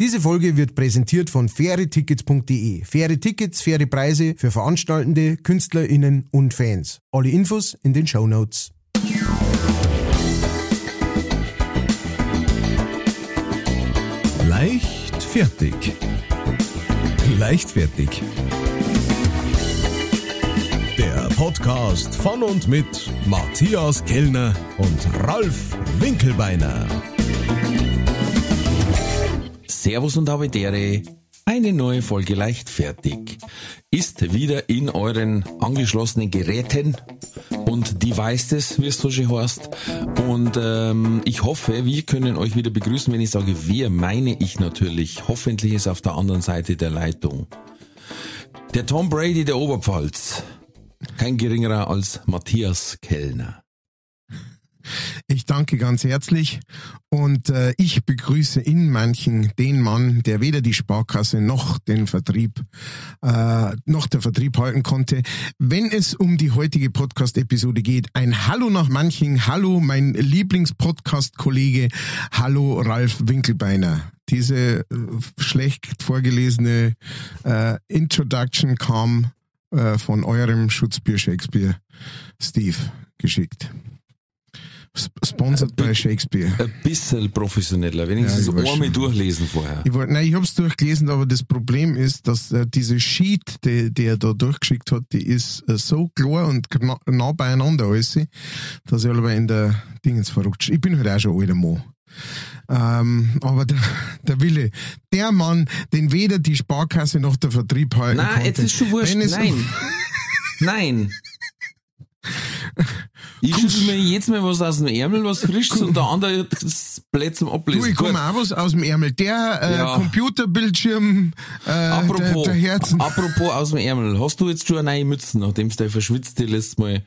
Diese Folge wird präsentiert von fairetickets.de. Faire Tickets, faire Preise für Veranstaltende, KünstlerInnen und Fans. Alle Infos in den Show Notes. Leicht fertig. Leichtfertig. Der Podcast von und mit Matthias Kellner und Ralf Winkelbeiner. Servus und Habitäre. Eine neue Folge Leichtfertig ist wieder in euren angeschlossenen Geräten und Devices, wie es so schön heißt. Und ähm, ich hoffe, wir können euch wieder begrüßen. Wenn ich sage wir, meine ich natürlich. Hoffentlich ist auf der anderen Seite der Leitung der Tom Brady der Oberpfalz. Kein geringerer als Matthias Kellner. Ich danke ganz herzlich und äh, ich begrüße in manchen den Mann, der weder die Sparkasse noch den Vertrieb äh, noch der Vertrieb halten konnte. Wenn es um die heutige Podcast-Episode geht, ein Hallo nach manchen, Hallo mein Lieblingspodcast-Kollege, Hallo Ralf Winkelbeiner. Diese äh, schlecht vorgelesene äh, Introduction kam äh, von eurem Schutzbier Shakespeare, Steve, geschickt. Sponsored by Shakespeare. Ein bisschen professioneller, wenigstens Ja, einmal schon. durchlesen vorher. Ich wollte, nein, ich habe es durchgelesen, aber das Problem ist, dass äh, diese Sheet, die, die er da durchgeschickt hat, die ist äh, so klar und gna- nah beieinander alles, dass ich aber in der Dingens verrutscht. Ich bin halt auch schon alter Mann. Ähm, aber der, der Wille, der Mann, den weder die Sparkasse noch der Vertrieb halten Nein, konnte. jetzt ist schon wurscht. Nein. Nein. Ich schüttel mir jetzt mal was aus dem Ärmel, was frisches und der andere das Blatt zum Ablesen. Du, ich komme auch was aus dem Ärmel. Der äh, Ja. Computerbildschirm, äh, Apropos, der, der Herzen. apropos aus dem Ärmel, hast du jetzt schon eine neue Mütze, nachdem du dein verschwitzte letztes Mal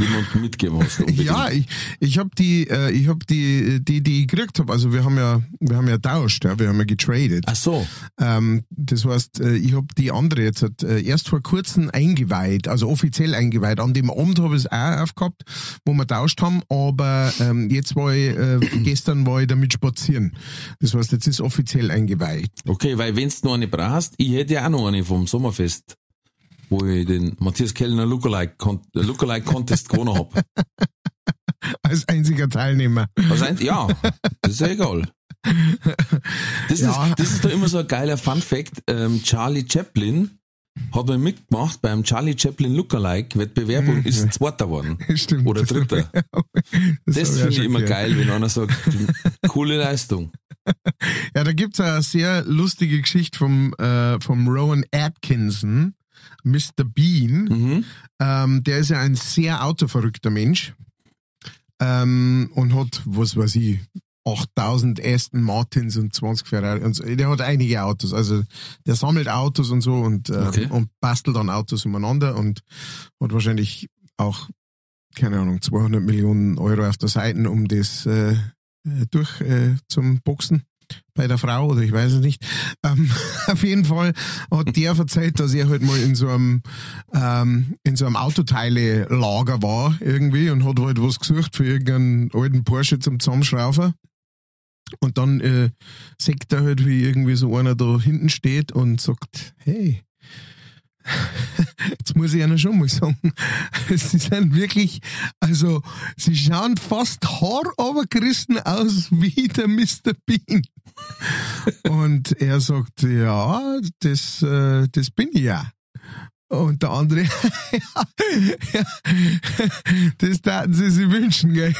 jemand mitgegeben hast? unbedingt? Ja, ich, ich habe die, äh, ich habe die, die, die ich gekriegt habe. Also wir haben ja, wir haben ja tauscht, ja, wir haben ja getradet. Ach so. Ähm, das heißt, äh, ich habe die andere jetzt halt, äh, erst vor kurzem eingeweiht, also offiziell eingeweiht. An dem Abend habe ich es auch aufgehabt, wo wir tauscht haben, aber ähm, jetzt war ich, äh, gestern war ich damit spazieren. Das heißt, jetzt ist offiziell eingeweiht. Okay, weil wenn's noch eine brauchst, ich hätte ja auch noch eine vom Sommerfest, wo ich den Matthias Kellner Lookalike, Con Lookalike Contest gewonnen hab. Als einziger Teilnehmer. Was ein, ja, das ist ja egal. Das, Ja. ist, das ist doch immer so ein geiler Fun Fact. Ähm, Charlie Chaplin hat mal mitgemacht beim Charlie Chaplin Lookalike Wettbewerb und ist Zweiter geworden. Stimmt. Oder das Dritter. Das auch finde ich immer gehört. geil, wenn einer sagt, coole Leistung. Ja, da gibt's eine sehr lustige Geschichte vom, äh, vom Rowan Atkinson, Mr. Bean. Mhm. Ähm, der ist ja ein sehr autoverrückter Mensch ähm, und hat, was weiß ich, 8000 Aston Martins und 20 Ferrari und so. Der hat einige Autos. Also der sammelt Autos und so und, äh, Okay. und bastelt dann Autos umeinander und hat wahrscheinlich auch, keine Ahnung, 200 Millionen Euro auf der Seite, um das äh, äh, durch äh, zum Boxen bei der Frau oder ich weiß es nicht. Ähm, auf jeden Fall hat der erzählt, dass er halt mal in so einem ähm, in so einem Autoteile-Lager war irgendwie und hat halt was gesucht für irgendeinen alten Porsche zum Zusammenschrauben. Und dann äh, sagt er halt, wie irgendwie so einer da hinten steht und sagt, hey, jetzt muss ich einer schon mal sagen, sie sind wirklich, also sie schauen fast haarabergerissen aus wie der Mr. Bean. Und er sagt, ja, das, äh, das bin ich ja. Und der andere, ja, das taten sie sich wünschen, gell.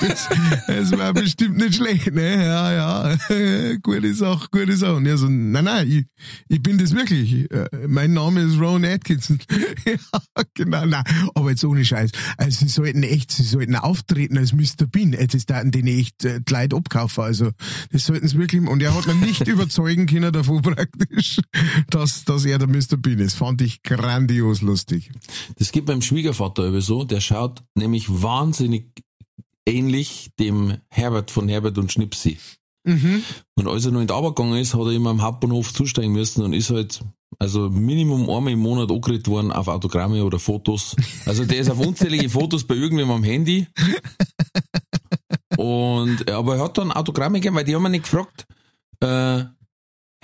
Das, das war bestimmt nicht schlecht, ne? Ja, ja, gute Sache, gute Sache. Und er so, nein, nein, ich, ich bin das wirklich. Äh, Mein Name ist Ron Atkinson. ja, genau, nein, aber jetzt ohne Scheiß. Also sie sollten echt, sie sollten auftreten als Mr. Bean. Äh, Das taten den echt äh, Leute abkaufen. Also, das sollten sie wirklich, und er hat mir nicht überzeugen können davon praktisch, dass, dass er der Mr. Bean ist. Fand ich grandios lustig. Das geht beim Schwiegervater über so, der schaut nämlich wahnsinnig ähnlich dem Herbert von Herbert und Schnipsi. Mhm. Und als er noch in die Arbeit gegangen ist, hat er immer am Hauptbahnhof zusteigen müssen und ist halt, also Minimum einmal im Monat angeredet worden auf Autogramme oder Fotos. Also der ist auf unzählige Fotos bei irgendwem am Handy. Und, aber er hat dann Autogramme gegeben, weil die haben ihn nicht gefragt, äh,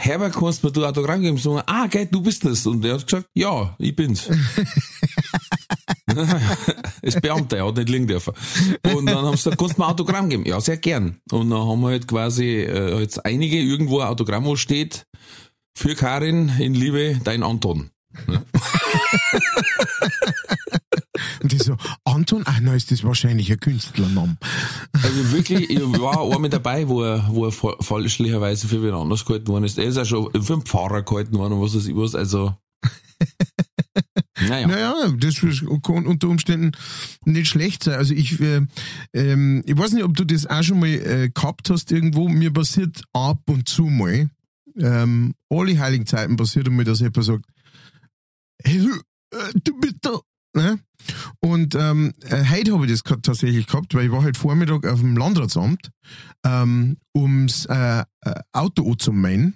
Herbert, kannst du mir du Autogramm geben? So, ah, geil, du bist das. Und er hat gesagt, ja, ich bin's. ist Beamter, er hat nicht liegen dürfen. Und dann haben sie gesagt, kannst du mir ein Autogramm geben? Ja, sehr gern. Und dann haben wir halt quasi äh, jetzt einige irgendwo ein Autogramm, wo steht, für Karin in Liebe, dein Anton. Und die so, Anton, ach nein, ist das wahrscheinlich ein Künstlername. Also wirklich, ich war auch mit dabei, wo er, wo er falschlicherweise für wen anders gehalten worden ist. Er ist auch schon für einen Pfarrer gehalten worden und was weiß ich was, also. Naja. naja, das kann unter Umständen nicht schlecht sein. Also ich, äh, ähm, ich weiß nicht, ob du das auch schon mal äh, gehabt hast irgendwo. Mir passiert ab und zu mal, ähm, alle heiligen Zeiten passiert einmal, dass jemand sagt, hey, du, äh, du bist da. Ne? Und ähm, äh, heute habe ich das tatsächlich gehabt, weil ich war heute Vormittag auf dem Landratsamt, ähm, ums äh, äh Auto zu meinen.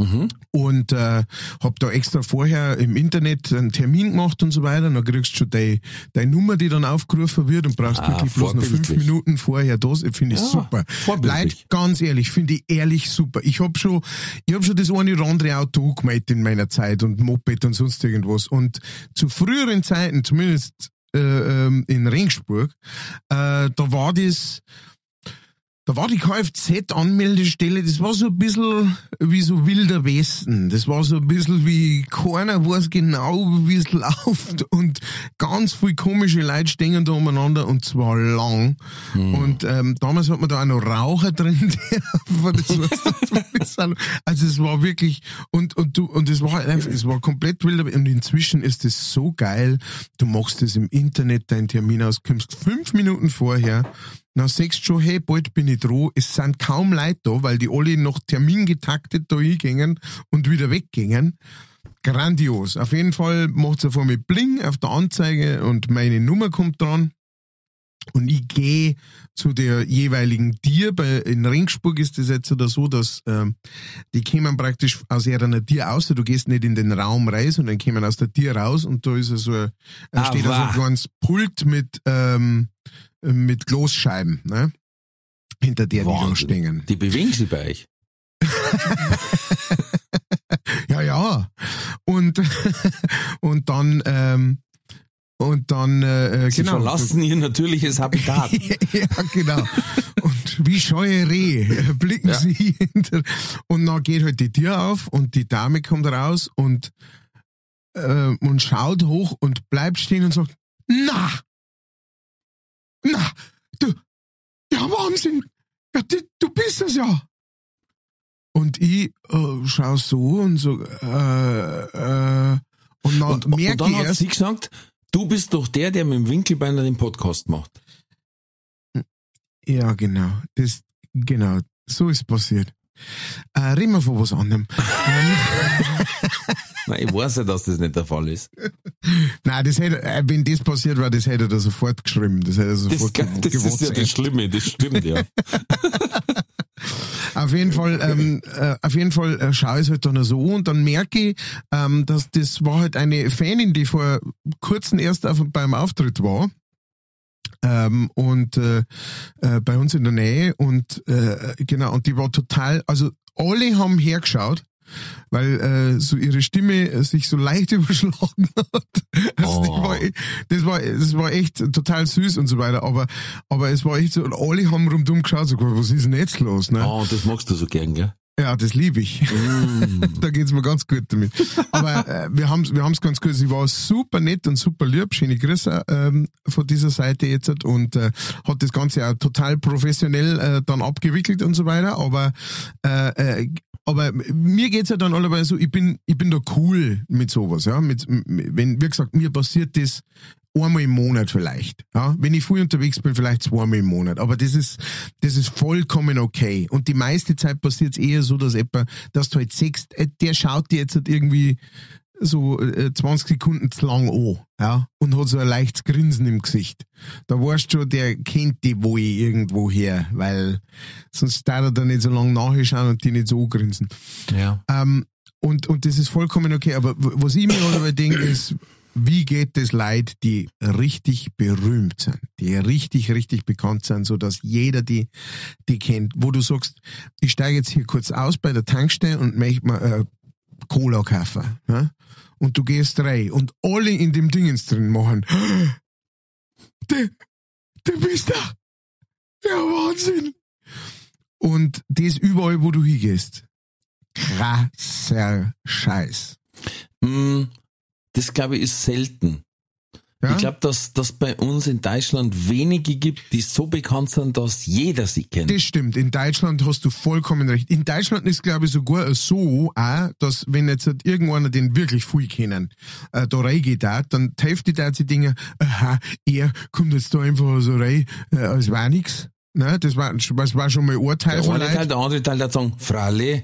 Mhm. Und äh, hab da extra vorher im Internet einen Termin gemacht und so weiter. Dann kriegst du schon deine, deine Nummer, die dann aufgerufen wird und brauchst ah, wirklich bloß noch fünf Minuten vorher da. Finde ich ja, super. Leute, ganz ehrlich, finde ich ehrlich super. Ich hab schon, ich hab schon das eine oder andere Auto gemeldet in meiner Zeit und Moped und sonst irgendwas. Und zu früheren Zeiten, zumindest äh, ähm, in Ringsburg, äh, da war das da war die Kfz-Anmeldestelle, das war so ein bisschen wie so wilder Westen. Das war so ein bisschen wie keiner weiß genau, wie es läuft und ganz viele komische Leute stehen da umeinander und zwar lang. Hm. Und ähm, damals hat man da auch noch Raucher drin. also es war wirklich und und du und es war halt einfach, es war komplett wilder und inzwischen ist es so geil. Du machst es im Internet deinen Termin aus, kommst fünf Minuten vorher dann sagst du schon, hey, bald bin ich dran. Es sind kaum Leute da, weil die alle noch Termin getaktet da hingingen und wieder weggingen. Grandios. Auf jeden Fall macht es vor mir Bling auf der Anzeige und meine Nummer kommt dran. Und ich gehe zu der jeweiligen Tier. Bei, in Ringsburg ist das jetzt oder so, dass äh, die kämen praktisch aus ihrer Tier raus. Du gehst nicht in den Raum rein, sondern kämen aus der Tier raus und da ist so, ein, ah, steht also ein kleines Pult mit ähm, mit Glasscheiben, ne? Hinter der Wahnsinn. die stehen. Die bewegen sich bei euch. ja, ja. Und, und dann, ähm, und dann, äh, Sie genau. verlassen ihr natürliches Habitat. ja, genau. Und wie scheue Reh blicken ja. sie hinter. Und dann geht halt die Tür auf und die Dame kommt raus und, äh, und schaut hoch und bleibt stehen und sagt, na, na, du, ja Wahnsinn, ja, du, du bist es ja. Und ich äh, schau so und so, äh, äh, und dann und, merke und dann hat sie gesagt, du bist doch der, der mit dem Winkelbeiner den Podcast macht. Ja, genau. Das, genau. So ist passiert. Äh, reden wir von was anderem. Nein, ich weiß ja, dass das nicht der Fall ist. Nein, das hätte, äh, wenn das passiert war, das hätte er sofort geschrieben. Das hätte er sofort Das, das ist ja das Schlimme, das stimmt ja. auf jeden Fall, ähm, äh, auf jeden Fall äh, schaue ich es halt dann so und dann merke ich, ähm, dass das war halt eine Fanin, die vor kurzem erst auf, beim Auftritt war. Ähm, und äh, äh, bei uns in der Nähe. Und äh, genau und die war total also alle haben hergeschaut weil äh, so ihre Stimme sich so leicht überschlagen hat. Also oh. war, das, war, das war echt total süß und so weiter, aber, aber es war echt so, alle haben rundum geschaut, so, was ist denn jetzt los? Ne? Oh, das magst du so gern, gell? Ja, das liebe ich. Mm. da geht's mir ganz gut damit. Aber äh, wir haben wir haben's ganz gut. Sie war super nett und super lieb. Schöne Grüße ähm, von dieser Seite jetzt und äh, hat das Ganze auch total professionell äh, dann abgewickelt und so weiter. Aber äh, äh, aber mir geht's ja dann alleweil so, ich bin, ich bin da cool mit sowas, ja. Mit, wenn, wie gesagt, mir passiert das einmal im Monat vielleicht. Ja? Wenn ich früh unterwegs bin, vielleicht zweimal im Monat. Aber das ist, das ist vollkommen okay. Und die meiste Zeit passiert es eher so, dass etwa, dass du halt siehst, äh, der schaut dir jetzt halt irgendwie so äh, 20 Sekunden zu lang an, ja, und hat so ein leichtes Grinsen im Gesicht. Da weißt du schon, der kennt die wohl irgendwo her, weil sonst darf er da nicht so lange nachschauen und die nicht so grinsen. Ja. Ähm, und, und das ist vollkommen okay, aber was ich mir aber denke, ist, wie geht es Leid, die richtig berühmt sind, die richtig, richtig bekannt sind, so dass jeder die, die kennt, wo du sagst, ich steige jetzt hier kurz aus bei der Tankstelle und möchte mal äh, Cola kaufen. Ja? Und du gehst rein und alle in dem Dingens drin machen. Du, du bist da. Ja, Wahnsinn. Und das überall, wo du hingehst. Krasser Scheiß. Mm, Das glaube ich ist selten. Ja? Ich glaube, dass dass bei uns in Deutschland wenige gibt, die so bekannt sind, dass jeder sie kennt. Das stimmt. In Deutschland hast du vollkommen recht. In Deutschland ist, glaube ich, sogar so, auch, dass wenn jetzt halt irgendeiner den wirklich viel kennen, äh, da reingeht, auch, dann die Hälfte der sie Dinge, aha, er kommt jetzt da einfach so rein, äh, als war nix. Ne, das war, das war schon mal Urteil Der von eine Teil, der andere Teil, der sagen, Fralle,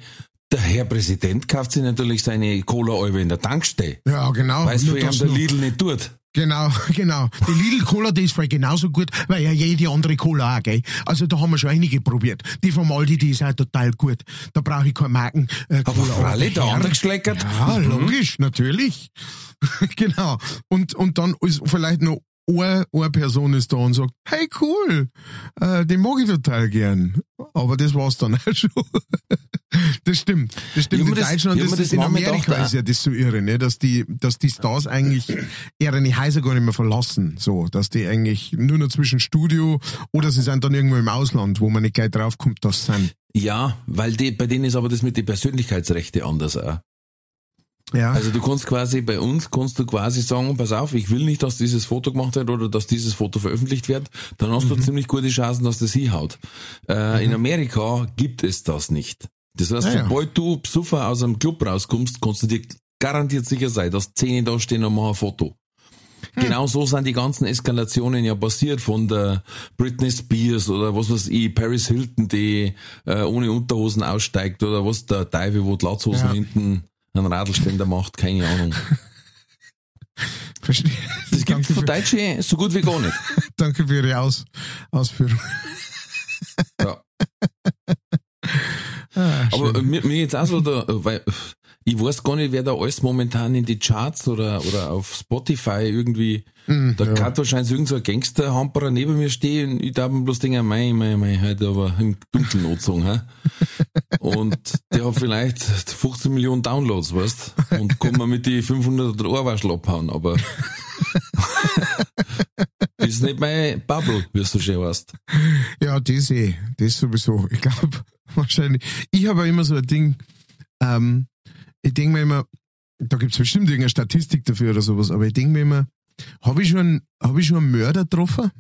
der Herr Präsident kauft sich natürlich seine Cola-Albe in der Tankstelle. Ja, genau. Weißt du, wie der. Lidl nicht tut? Genau, genau. Die Lidl Cola, die ist voll genauso gut, weil ja jede andere Cola auch, gell. Also da haben wir schon einige probiert. Die vom Aldi, die ist auch total gut. Da brauche ich keine Marken. Äh, Aber Cola. Fralle, der andere geschleckert. Ja, logisch, natürlich. genau. Und, und dann ist vielleicht noch eine, eine Person ist da und sagt, hey cool, äh, den mag ich total gern. Aber das war's dann auch schon. Das stimmt. Das stimmt. In das- Deutschland mir es das in Amerika ist ja das so irre, ne? dass die, dass die Stars eigentlich ihre Häuser gar nicht mehr verlassen. So, dass die eigentlich nur noch zwischen Studio oder sie sind dann irgendwo im Ausland, wo man nicht gleich draufkommt, dass sie sind. Ja, weil die, bei denen ist aber das mit den Persönlichkeitsrechten anders auch. Ja. Also du kannst quasi, bei uns kannst du quasi sagen, pass auf, ich will nicht, dass dieses Foto gemacht wird oder dass dieses Foto veröffentlicht wird, dann hast Mhm. du ziemlich gute Chancen, dass das hinhaut. Äh, In Amerika gibt es das nicht. Das heißt, Ah, ja. sobald du Psuffer aus einem Club rauskommst, kannst du dir garantiert sicher sein, dass Zehn da stehen und machen ein Foto. Hm. Genau so sind die ganzen Eskalationen ja passiert von der Britney Spears oder was weiß ich, Paris Hilton, die äh, ohne Unterhosen aussteigt oder was der Teufel, wo die Latzhosen Ja. hinten einen Radlständer macht, keine Ahnung. Verstehe. Das gibt von für, Deutschen so gut wie gar nicht. danke für Ihre Aus, Ausführung. Ja. Ah, Aber äh, mir, mir jetzt auch so, da, äh, weil äh, ich weiß gar nicht, wer da alles momentan in die Charts oder, oder auf Spotify irgendwie, Mm, da ja. kann wahrscheinlich irgend so ein Gangster-Hamperer neben mir stehen ich darf mir bloß denken, mei, mei, mei, heute aber im Dunkeln angezogen, hä? Und der hat vielleicht 15 Millionen Downloads, weißt Und kann man mit die 500 Ohrwaschel abhauen, aber ist nicht mein Bubble, wie du schon weißt. Ja, das eh. Das sowieso. Ich glaube, wahrscheinlich. Ich habe immer so ein Ding, ähm, ich denke mir immer, da gibt's bestimmt irgendeine Statistik dafür oder sowas, aber ich denke mir immer, habe ich schon, habe ich schon einen Mörder getroffen?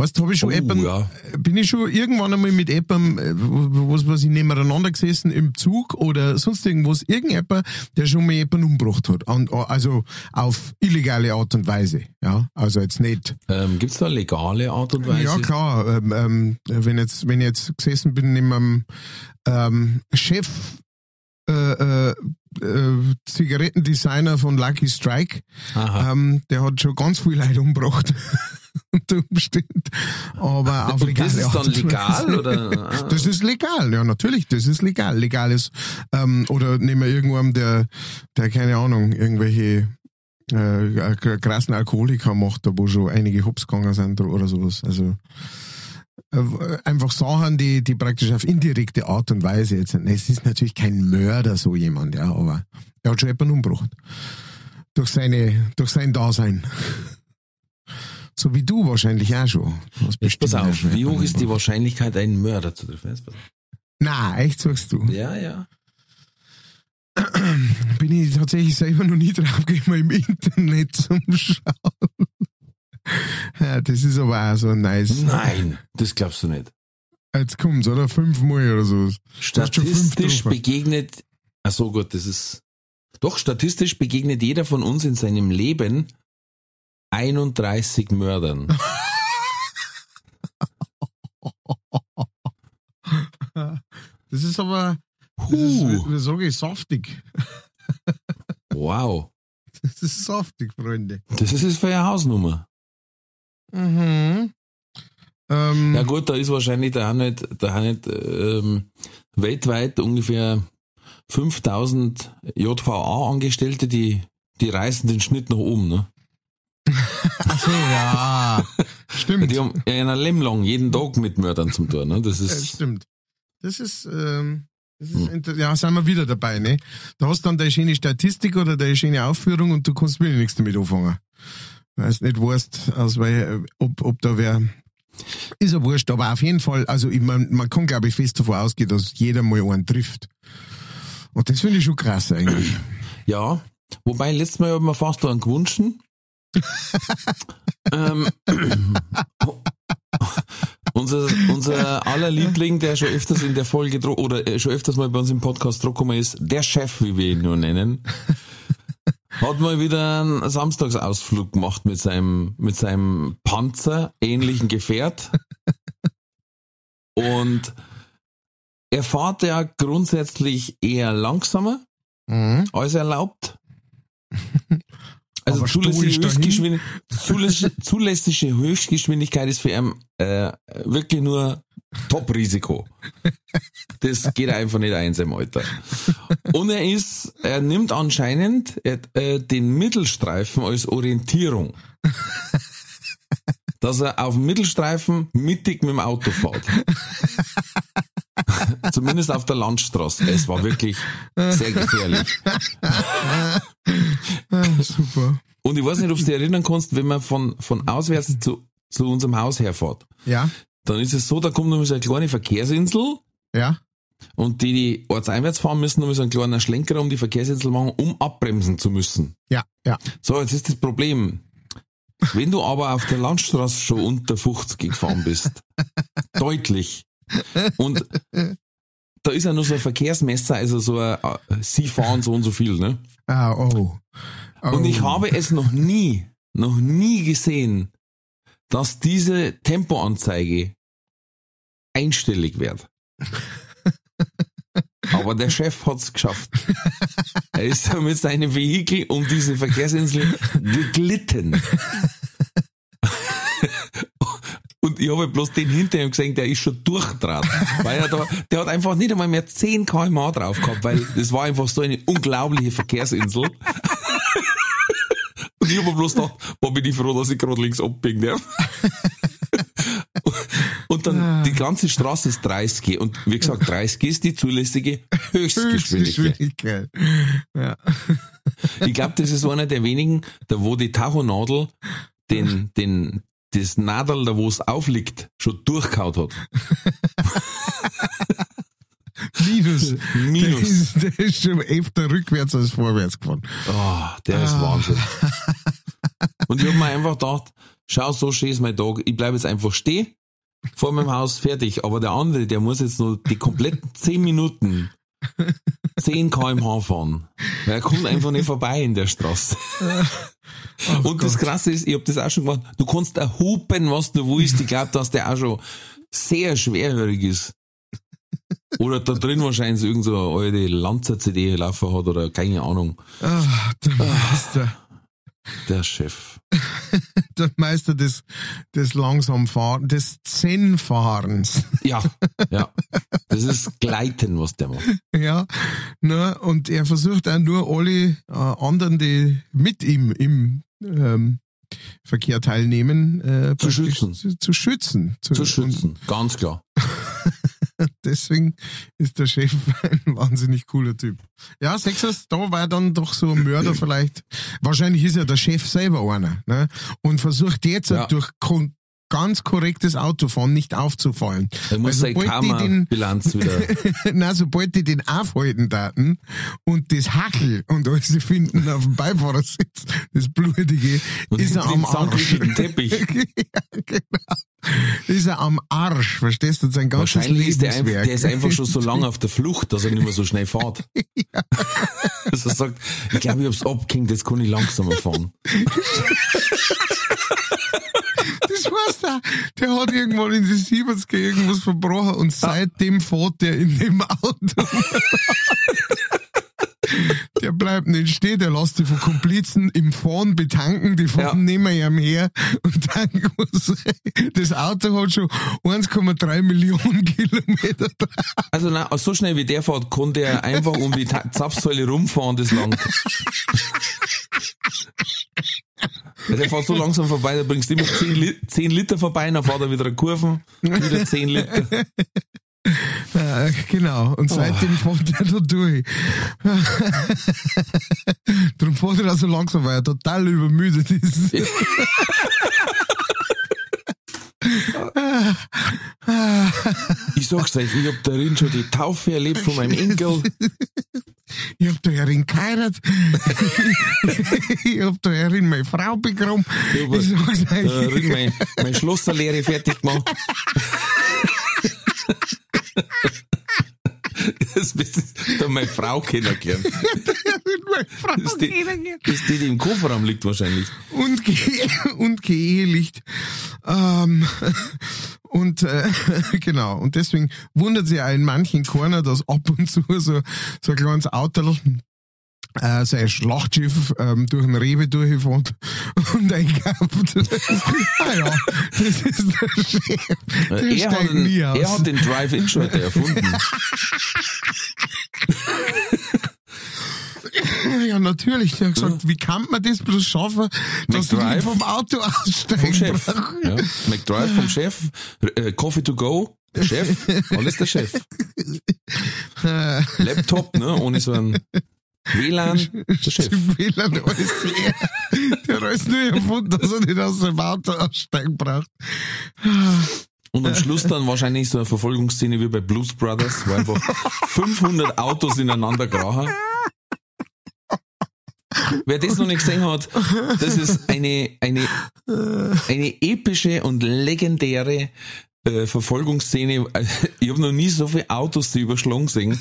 Weißt du, habe ich schon Oh, jemanden, ja. bin ich schon irgendwann einmal mit jemandem, äh, was weiß ich, nebeneinander gesessen im Zug oder sonst irgendwas, irgendjemand, der schon mal jemanden umgebracht hat. An, also auf illegale Art und Weise. Ja, also jetzt nicht Ähm, gibt's da legale Art und Weise? ja, klar. Ähm, ähm, wenn, jetzt, wenn ich jetzt gesessen bin in einem ähm, Chef äh, äh, äh, Zigarettendesigner von Lucky Strike, ähm, der hat schon ganz viel Leute umgebracht. Unter Umständen. Aber auf Und legale das ist dann legal, oder? Ah. Das ist legal, ja, natürlich, das ist legal. Legales, ähm, oder nehmen wir irgendwann, der, der, keine Ahnung, irgendwelche äh, krassen Alkoholiker macht, da wo schon einige Hops gegangen sind oder sowas. Also äh, einfach Sachen, die, die praktisch auf indirekte Art und Weise jetzt sind. Es ist natürlich kein Mörder, so jemand, ja, aber er hat schon jemanden umgebracht. Durch seine, durch sein Dasein. So wie du wahrscheinlich auch schon. Jetzt pass auf, wie hoch ist die. Wahrscheinlichkeit, einen Mörder zu treffen? Jetzt pass auf. Na, echt sagst du? Ja, ja. Bin ich tatsächlich selber noch nie drauf gekommen im Internet zum Schauen. Ja, das ist aber auch so nice. Nein, das glaubst du nicht. Jetzt kommt's, oder? Fünfmal oder so. Statistisch begegnet, ach so gut, das ist, doch statistisch begegnet jeder von uns in seinem Leben 31 Mördern. Das ist aber, das ist, Huh, wie, sage ich, saftig. wow. Das ist saftig, Freunde. Das ist für eine Hausnummer. Mhm. Ähm, Ja gut, da ist wahrscheinlich da nicht, da nicht ähm, weltweit ungefähr 5000 JVA-Angestellte, die die reißen den Schnitt nach oben, ne? Ach so, ja. Stimmt. Die haben ja ein Leben lang jeden Tag mit Mördern zum Tun, ne? Das Ja, ist, stimmt. Das ist, ähm, das Hm. ist inter- ja, sind wir wieder dabei, ne? Da hast dann deine schöne Statistik oder deine schöne Aufführung und du kannst wieder nichts damit anfangen. Weißt nicht, weißt, aus wel, ob, ob da wer, ist ja wurscht, aber auf jeden Fall, also ich mein, man kann glaube ich fest davon ausgehen, dass jeder mal einen trifft. Und das finde ich schon krass eigentlich. ja. Wobei, letztes Mal haben wir fast einen gewünscht. Ähm, unser, unser aller Liebling, der schon öfters in der Folge oder äh, schon öfters mal bei uns im Podcast drauf ist, der Chef, wie wir ihn nur nennen, hat mal wieder einen Samstagsausflug gemacht mit seinem, mit seinem Panzer ähnlichen Gefährt. Und er fährt ja grundsätzlich eher langsamer Mhm. als erlaubt. Also zulässige. Höchstgeschwindigkeit, zulässige, zulässige Höchstgeschwindigkeit ist für ihn äh, wirklich nur Top-Risiko. Das geht einfach nicht ein im Alter. Und er ist, er nimmt anscheinend äh, den Mittelstreifen als Orientierung. Dass er auf dem Mittelstreifen mittig mit dem Auto fährt. Zumindest auf der Landstraße. Es war wirklich sehr gefährlich. Ah, super. Und ich weiß nicht, ob du dich erinnern kannst, wenn man von, von auswärts zu, zu unserem Haus herfährt, Ja, dann ist es so, da kommt mal so eine kleine Verkehrsinsel ja. und die, die ortseinwärts fahren müssen, mal so einen kleinen Schlenker um die Verkehrsinsel machen, um abbremsen zu müssen. Ja, ja. So, jetzt ist das Problem. Wenn du aber auf der Landstraße schon unter 50 gefahren bist, deutlich, und da ist ja nur so ein Verkehrsmesser, also so ein, äh, sie fahren so und so viel, ne? Ah, oh. oh. Und ich habe es noch nie, noch nie gesehen, dass diese Tempoanzeige einstellig wird. Aber der Chef hat's geschafft. Er ist da mit seinem Vehikel um diese Verkehrsinsel geglitten. Und ich habe bloß den hinter ihm gesehen, der ist schon durchdraht. Weil er da, der hat einfach nicht einmal mehr 10 kmh drauf gehabt, weil das war einfach so eine unglaubliche Verkehrsinsel. Und ich habe bloß gedacht, boah, bin ich froh, dass ich gerade links abbiegen darf. Und dann, die ganze Straße ist 30 und wie gesagt, 30 ist die zulässige Höchstgeschwindigkeit. Höchstgeschwindigkeit. Ja. Ich glaube, das ist einer der wenigen, da wo die Tachonadel den, den, das Nadel, da wo es aufliegt, schon durchkaut hat. Minus. Der Minus. ist, der ist schon öfter rückwärts als vorwärts gefahren. Oh, der ist Wahnsinn. Und ich habe mir einfach gedacht, schau, so schön ist mein Tag, ich bleibe jetzt einfach stehen, vor meinem Haus, fertig. Aber der andere, der muss jetzt nur die kompletten 10 Minuten 10 kmh fahren. Weil er kommt einfach nicht vorbei in der Straße. Und das Krasse ist, ich hab das auch schon gemacht, du kannst da hupen, was du willst. Ich glaube, dass der auch schon sehr schwerhörig ist. Oder da drin wahrscheinlich irgend so eine alte Lanzer-CD laufen hat oder keine Ahnung. Ah, der Meister. Der Chef. Der Meister des, des Langsamfahrens, des Zen-Fahrens. Ja, ja. Das ist Gleiten, was der macht. Ja, ne, und er versucht auch nur alle äh, anderen, die mit ihm im ähm, Verkehr teilnehmen, äh, praktisch schützen. Zu, zu schützen. Zu schützen, ganz klar. Deswegen ist der Chef ein wahnsinnig cooler Typ. Ja, Sexers, da war dann doch so ein Mörder vielleicht. Wahrscheinlich ist ja der Chef selber einer, ne? Und versucht jetzt Ja. durch kon ganz korrektes Autofahren nicht aufzufallen. Er muss seine sobald die den- Karma-Bilanz wieder. Na, sobald die den aufhalten daten und das Hachel und alles sie finden auf dem Beifahrersitz, das Blutige, Und ist er am Arsch. Teppich. ja, genau. Ist er am Arsch, verstehst du, sein ganzes Wahrscheinlich ist der, einfach, Lebenswerk. der ist einfach schon so lange auf der Flucht, dass er nicht mehr so schnell fährt. Dass er sagt, ich glaube, ich hab's abgehängt, jetzt kann ich langsamer fahren. Heißt, der, der hat irgendwann in die 70er irgendwas verbrochen und seitdem fährt der in dem Auto. der bleibt nicht stehen, der lässt die von Komplizen im Fahren betanken, die fahren Ja. neben ihm her und was rein. Das Auto hat schon 1,3 Millionen Kilometer drauf. Also na, so schnell wie der fährt, konnte er einfach um die Zapfsäule rumfahren, das langt. Ja, Der fährt so langsam vorbei, da bringst du immer 10, Li 10 Liter vorbei, dann fährt er wieder Kurven, wieder 10 Liter. Äh, genau, und seitdem fährt er da durch. Darum fährt er auch so langsam, weil er total übermüdet ist. Ich sag's euch, ich hab darin schon die Taufe erlebt von meinem Enkel. Ich hab da herin geheiratet. ich hab da herin meine Frau begraben. Ich hab euch. darin mein, mein Schlosserlehre fertig gemacht. Das bist da meine Frau kennengelernt. meine Frau Das ist die, kennengelernt. das ist die, die im Kofferraum liegt wahrscheinlich. und, ge und geehelicht. Ähm, und äh, genau, und deswegen wundert sich auch in manchen Corner, dass ab und zu so, so ein kleines Auto äh, sein Schlachtschiff ähm, durch den Rewe durchfährt und einkauft. ah ja, das ist der Chef. Der Er hat, den, nie aus. er hat den Drive-In-Schalter erfunden. ja, natürlich. Der hat gesagt, wie kann man das bloß schaffen, dass McDrive? vom Auto aussteigen Vom Chef. Ja. McDrive vom Chef. Äh, Coffee to go. Der Chef. Alles der Chef. Äh, Laptop, ne? Ohne so ein WLAN. Der Chef. WLAN alles leer. Der hat alles nur erfunden, dass er nicht aus dem Auto aussteigen braucht. Und am Schluss dann wahrscheinlich so eine Verfolgungsszene wie bei Blues Brothers, wo einfach 500 Autos ineinander grachen. Wer das noch nicht gesehen hat, das ist eine, eine, eine epische und legendäre äh, Verfolgungsszene. Ich habe noch nie so viele Autos die überschlagen gesehen.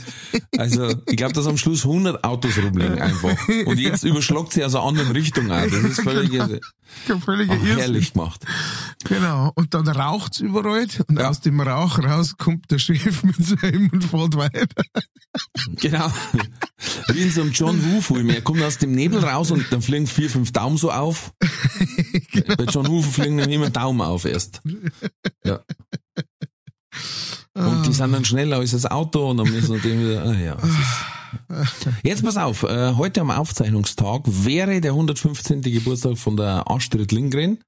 Also ich glaube, dass am Schluss 100 Autos rumliegen einfach. Und jetzt überschlagt sie aus einer anderen Richtung auch. Das ist völlig äh, Kein völliger Irrsinn. herrlich gemacht. Genau. Und dann raucht's überall und Ja. aus dem Rauch raus kommt der Chef mit seinem und fährt weiter. Genau. Wie in so einem John Woo-Film. Er kommt aus dem Nebel raus und dann fliegen vier, fünf Daumen so auf. Bei John Woo fliegen immer Daumen auf erst. Ja. Und die sind dann schneller als das Auto und dann müssen die wieder, ah ja. Jetzt pass auf, äh, heute am Aufzeichnungstag wäre der 115. Geburtstag von der Astrid Lindgren.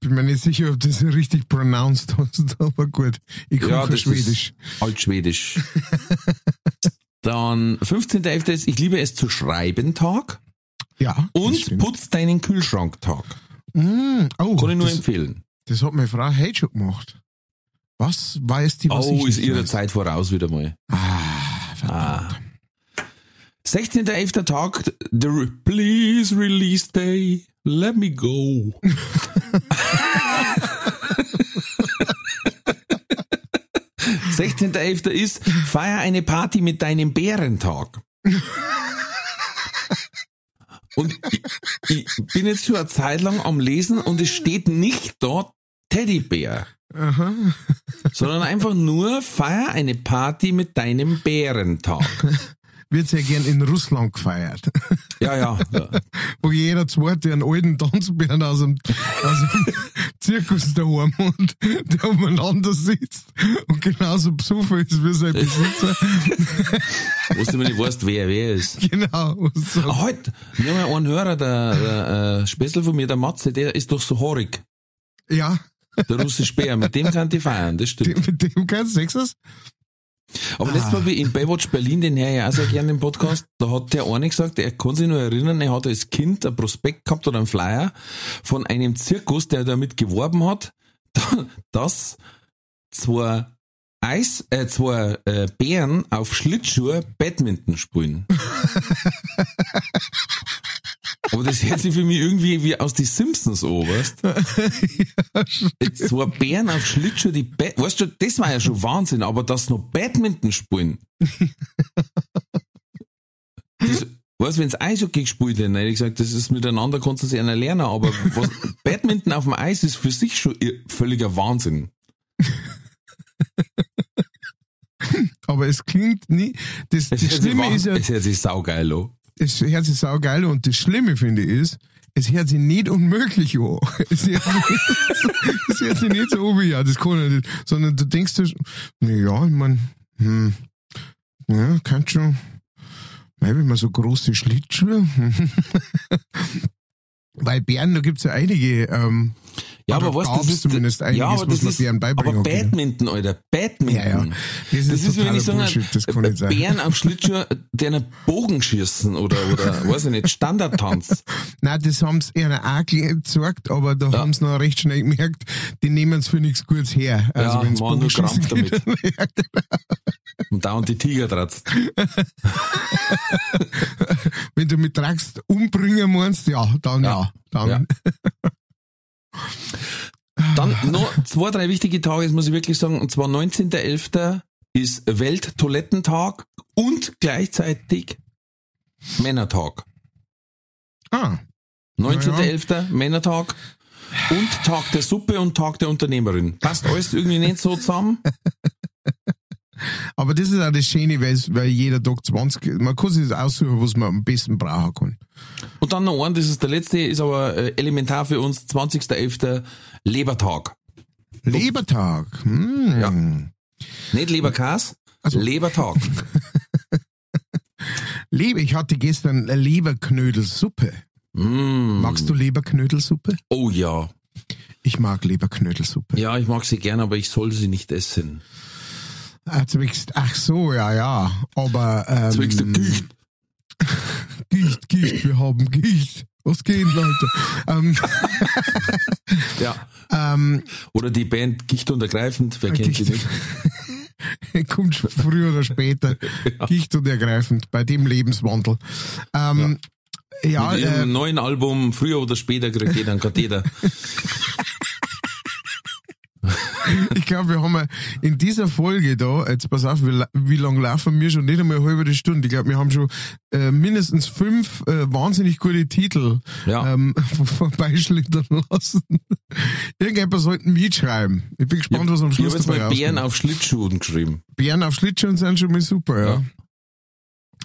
Bin mir nicht sicher, ob du das richtig pronounced hast, aber gut. Ich komme ja, das Schwedisch. Altschwedisch. Dann 15.11. ist Ich liebe es zu schreiben Tag. Ja. Und putz deinen Kühlschrank Tag. Mm, oh, Kann ich nur empfehlen. Das hat meine Frau heute schon gemacht. Was weiß die, was Oh, ist ihre weiß? Zeit voraus wieder mal. Ah, verdammt. Ah. 16.11. Tag, the re Please Release Day, let me go. Sechzehnter ist, feier eine Party mit deinem Bärentag. Und ich, ich bin jetzt schon eine Zeit lang am Lesen und es steht nicht dort Teddybär, Aha. sondern einfach nur feier eine Party mit deinem Bärentag. Wird sehr gern in Russland gefeiert. Ja, ja. ja. wo jeder zweite einen alten Tanzbären aus dem, aus dem Zirkus daheim und der umeinander sitzt und genauso besoffen ist wie sein Besitzer. Wo du nicht weißt, wer wer ist. genau. So. Ah, halt, wir haben einen Hörer, der, der äh, Spessel von mir, der Matze, der ist doch so haarig. Ja, Der russische Bär, mit dem kann die feiern, das dem, stimmt. mit dem kein Sexers. Aber letztes Mal wie in Baywatch Berlin, den her ja auch sehr gerne im Podcast, da hat der eine gesagt, er kann sich nur erinnern, er hat als Kind ein Prospekt gehabt oder einen Flyer von einem Zirkus, der damit geworben hat, dass zwei Eis, äh, zwei äh, Bären auf Schlittschuhe Badminton spielen. Aber das hört sich für mich irgendwie wie aus die Simpsons an, weißt? Jetzt zwei Bären auf Schlittschuhe, die Bad weißt du, das war ja schon Wahnsinn, aber das noch Badminton spielen. das, weißt du, wenn's Eishockey gespielt hätten, hätte ich gesagt, das ist miteinander, kannst du sich einer lernen, aber was, Badminton auf dem Eis ist für sich schon völliger Wahnsinn. aber es klingt nie. Das, Es das hört sich Schlimme ist ja, Es hört sich saugeil an. Es hört sich saugeil und das Schlimme finde ich ist, es hört sich nicht unmöglich an. Es hört sich, es hört sich nicht so wie, ja, das kann ich nicht. Sondern du denkst dir, na ja, ich mein, hm, ja, kann schon, wenn man so große Schlittschuhe, weil Bären, da gibt's ja einige, ähm, Ja, aber was, das ist, zumindest einiges, ja, aber das ist, aber kann. Badminton, Alter, Badminton. Ja, ja. Das ist, Das ist, wenn ich sage, Bullshit, das kann sein. Bären auf Schlittschuh, der einen Bogen schießen oder, oder, weiß ich nicht, Standardtanz. Nein, das haben sie ihnen auch gezeigt, aber da Ja. haben sie noch recht schnell gemerkt, die nehmen es für nichts Gutes her. Also Ja, wenn's machen nur Bogenschießen Krampf ja, Und da und die Tiger tratzt. Wenn du mit Drax umbringen meinst, ja, dann ja. Ja. Dann. Ja. Dann noch zwei, drei wichtige Tage, das muss ich wirklich sagen, und zwar 19.11. ist Welttoilettentag und gleichzeitig Männertag. Ah, 19.11. Männertag und Tag der Suppe und Tag der Unternehmerin. Passt alles irgendwie nicht so zusammen? aber das ist auch das Schöne, weil, weil jeder Tag 20, man kann sich das aussuchen, was man am besten brauchen kann. Und dann noch ein, das ist der letzte, ist aber äh, elementar für uns, 20.11. Lebertag. Lebertag. Hm. Ja. Nicht Leberkas, Also- Lebertag. Leber, ich hatte gestern Leberknödelsuppe. Mm. Magst du Leberknödelsuppe? Oh ja. Ich mag Leberknödelsuppe. Ja, ich mag sie gern, aber ich soll sie nicht essen. Ah, zwickst- Ach so, ja, ja. Aber ähm, Zwecks der Gicht. Gicht, Gicht, wir haben Gicht. Was geht, Leute? ähm, Ja. ähm, Oder die Band Gicht und Ergreifend, wer kennt sie Gicht. nicht? kommt früher oder später. Gicht und ergreifend bei dem Lebenswandel. Ähm, ja, Mit äh, neuen Album, früher oder später, kriegt jeder einen Katheter. Ich glaube, wir haben in dieser Folge da, jetzt pass auf, wie, la- wie lange laufen wir schon? Nicht einmal eine halbe Stunde. Ich glaube, wir haben schon äh, mindestens fünf äh, wahnsinnig gute Titel Ja. ähm, vorbeischlittern lassen. Irgendjemand sollte mitschreiben. Ich bin gespannt, was am Ich habe Schluss jetzt dabei mal Bären rauskommt. auf Schlittschuhen geschrieben. Bären auf Schlittschuhen sind schon mal super, ja. Ja.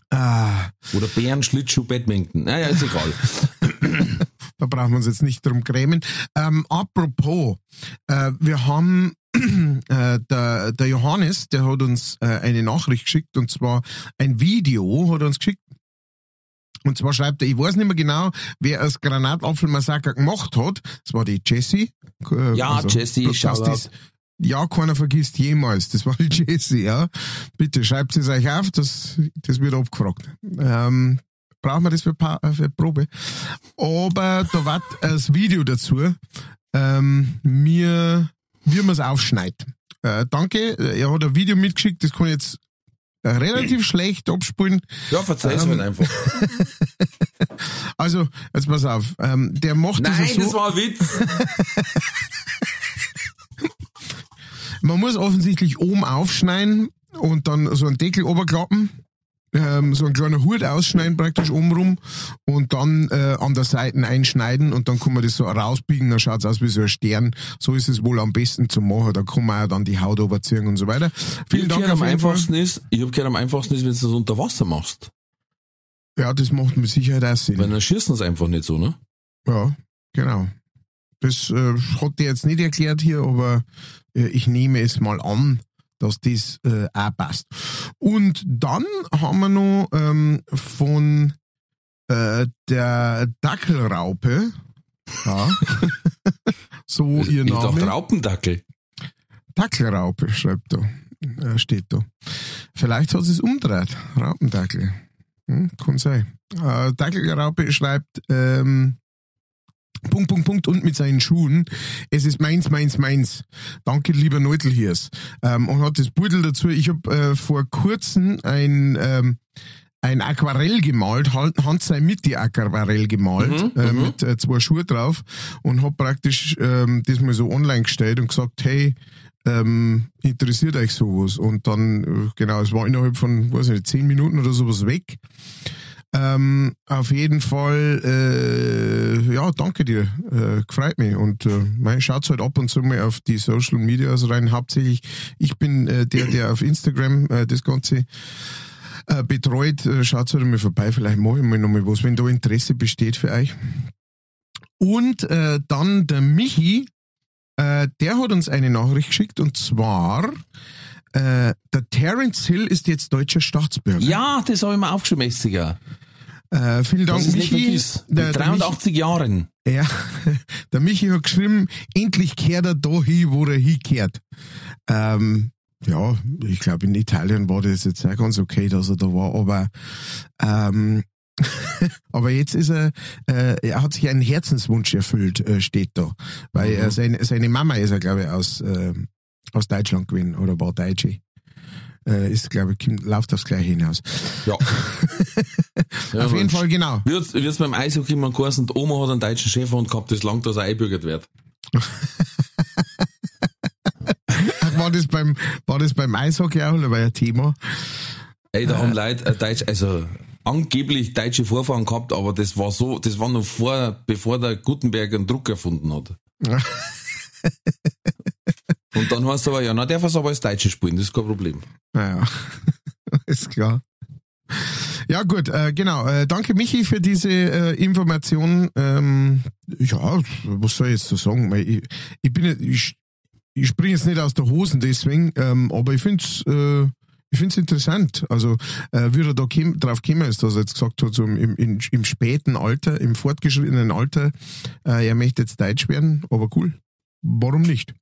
Ah, Oder Bären, Schlittschuh, Badminton. Naja, ist egal. da brauchen wir uns jetzt nicht drum grämen. Ähm, apropos, äh, wir haben äh, der, der Johannes, der hat uns äh, eine Nachricht geschickt und zwar ein Video hat er uns geschickt. Und zwar schreibt er, ich weiß nicht mehr genau, wer das Granatapfelmassaker gemacht hat. Das war die Jessie. Äh, Ja, Jessie, dass Shoutout. das- Ja, keiner vergisst jemals. Das war die Jessie, ja. Bitte schreibt es euch auf, das, das wird abgefragt. Ähm, brauchen wir das für, pa äh, für Probe? Aber da war das Video dazu, ähm, mir, wie man es aufschneidet. Äh, danke, er hat ein Video mitgeschickt, das kann ich jetzt äh, relativ schlecht abspulen. Ja, verzeih's Ähm, halt einfach. Also, jetzt pass auf, ähm, der macht Nein, das so. das war ein Witz. Man muss offensichtlich oben aufschneiden und dann so einen Deckel oberklappen, ähm, so einen kleinen Hut ausschneiden praktisch oben rum und dann äh, an der Seite einschneiden und dann kann man das so rausbiegen, dann schaut's aus wie so ein Stern. So ist es wohl am besten zu machen. Da kann man auch dann die Haut überziehen und so weiter. Vielen Ich Dank gehört, am einfachsten ist, ich hab gehört, am einfachsten ist, wenn du das unter Wasser machst. Ja, das macht mit Sicherheit auch Sinn. Weil dann schießen sie einfach nicht so, ne? Ja, genau. Das äh, hat er jetzt nicht erklärt hier, aber äh, ich nehme es mal an, dass das äh, auch passt. Und dann haben wir noch ähm, von äh, der Dackelraupe, ja, so ihr Ich dachte Name. Raupendackel. Dackelraupe schreibt da, äh, steht da. Vielleicht hat sie es umdreht, Raupendackel. Hm, kann sein. Äh, Dackelraupe schreibt, ähm, Punkt, Punkt, Punkt und mit seinen Schuhen. Es ist meins, meins, meins. Danke, lieber Neutelhiers. Ähm, und hat das Beutel dazu. Ich habe äh, vor kurzem ein, ähm, ein Aquarell gemalt, Hand Hand sei mit die Aquarell gemalt, Mhm, äh, mhm. mit äh, zwei Schuhe drauf und habe praktisch ähm, das mal so online gestellt und gesagt, hey, ähm, interessiert euch sowas? Und dann, äh, genau, es war innerhalb von, weiß ich nicht, zehn Minuten oder sowas weg. Ähm, auf jeden Fall, äh, ja, danke dir. Äh, gefreut mich. Und äh, schaut halt ab und zu mal auf die Social Medias rein. Hauptsächlich, ich bin äh, der, der auf Instagram äh, das Ganze äh, betreut. Äh, schaut halt mal vorbei, vielleicht mache ich mal nochmal was, wenn da Interesse besteht für euch. Und dann der Michi, der hat uns eine Nachricht geschickt und zwar äh, der Terence Hill ist jetzt deutscher Staatsbürger. Ja, das habe ich mir aufgeschrieben, Messiger. Äh, vielen Dank, Das ist nicht Michi. vergiss. Der, der 83 Jahren. Michi, ja, der Michi hat geschrieben, endlich kehrt er da hin, wo er hinkehrt. Ähm, ja, ich glaube, in Italien war das jetzt auch ganz okay, dass er da war, aber ähm, aber jetzt ist er, äh, er hat sich einen Herzenswunsch erfüllt, äh, steht da. Weil Mhm. er seine, seine Mama ist er, glaube ich, aus, äh, aus Deutschland gewesen oder war Deutsche. Äh, ist, glaube ich, läuft aufs Gleiche hinaus. Ja. ja Auf jeden. Fall, genau. Wird's, wird's beim Eishockey mal geheißen, die Oma hat einen deutschen Schäferhund gehabt, das langt, dass er einbürgert wird. War das beim, war das beim Eishockey auch, oder war ja Thema? Ey, da haben Leute äh, Deutsch, also angeblich deutsche Vorfahren gehabt, aber das war so, das war noch vor, bevor der Gutenberg einen Druck erfunden hat. Und dann heißt es aber, ja, na, darf es aber als Deutsche spielen, das ist kein Problem. Naja, ist klar. Ja gut, äh, genau. Äh, danke Michi für diese äh, Information. Ähm, ja, was soll ich jetzt so sagen? Ich, ich bin ich, ich springe jetzt nicht aus der Hosen deswegen, ähm, aber ich finde es äh, ich find's interessant. Also äh, wie er da käm, drauf gekommen ist, dass er jetzt gesagt hat, so im, im, im späten Alter, im fortgeschrittenen Alter, äh, er möchte jetzt Deutsch werden, aber cool. Warum nicht?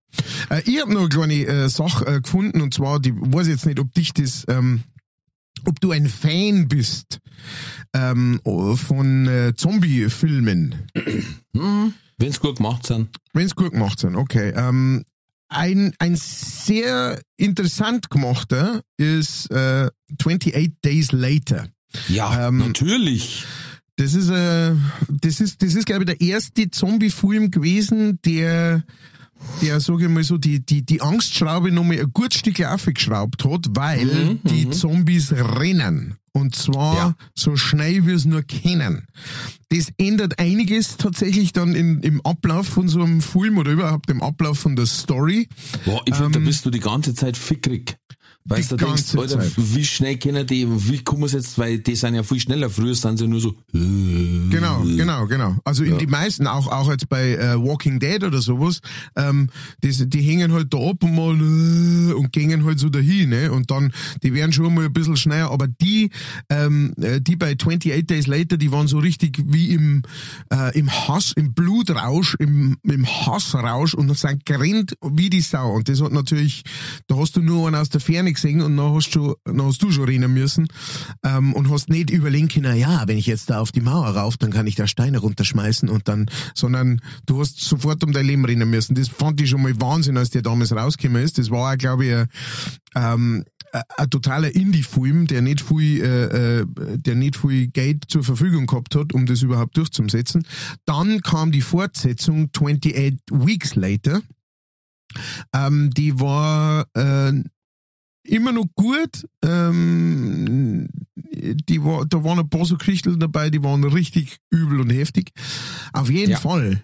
Äh, ich habe noch eine kleine äh, Sache äh, gefunden und zwar, die weiß jetzt nicht, ob dich das, ähm, ob du ein Fan bist ähm, von äh, Zombie-Filmen. Hm, wenn's gut gemacht sind. Wenn es gut gemacht sind, okay. Ähm, ein, ein sehr interessant gemachter ist äh, 28 Days Later. Ja, Ähm, natürlich. Das ist, äh, das ist, das ist, glaube ich, der erste Zombie-Film gewesen, der, der, sage ich mal so, die, die, die Angstschraube nochmal ein gutes Stück aufgeschraubt hat, weil Mhm, die Zombies rennen. Und zwar Ja. so schnell wir es nur kennen. Das ändert einiges tatsächlich dann in, im Ablauf von so einem Film oder überhaupt im Ablauf von der Story. Boah, ich finde, ähm, da bist du die ganze Zeit fickrig. Weißt die du, denkst, Alter, Zeit. wie schnell kennen die, wie kommen sie jetzt, weil die sind ja viel schneller, früher sind sie nur so, äh, Genau, genau, genau. Also in die meisten, auch auch jetzt bei äh, Walking Dead oder sowas, ähm, das, die hängen halt da ab und mal äh, und gehen halt so dahin, ne? Und dann, die werden schon mal ein bisschen schneller, aber die, ähm, äh, die bei 28 Days Later, die waren so richtig wie im, äh, im Hass, im Blutrausch, im, im Hassrausch und sind gerannt wie die Sau. Und das hat natürlich, da hast du nur einen aus der Ferne gesehen und dann hast du, dann hast du schon rennen müssen ähm, und hast nicht überlegen können, ja, wenn ich jetzt da auf die Mauer rauf, dann kann ich da Steine runterschmeißen und dann, sondern du hast sofort um dein Leben rennen müssen. Das fand ich schon mal Wahnsinn, als der damals rausgekommen ist. Das war glaube ich, ein, ähm, ein totaler Indie-Film, der nicht viel, äh, äh, der nicht viel Geld zur Verfügung gehabt hat, um das überhaupt durchzusetzen. Dann kam die Fortsetzung 28 Weeks Later. Ähm, die war äh, immer noch gut. Ähm, die da waren ein paar so Geschichten dabei, die waren richtig übel und heftig. Auf jeden Ja. Fall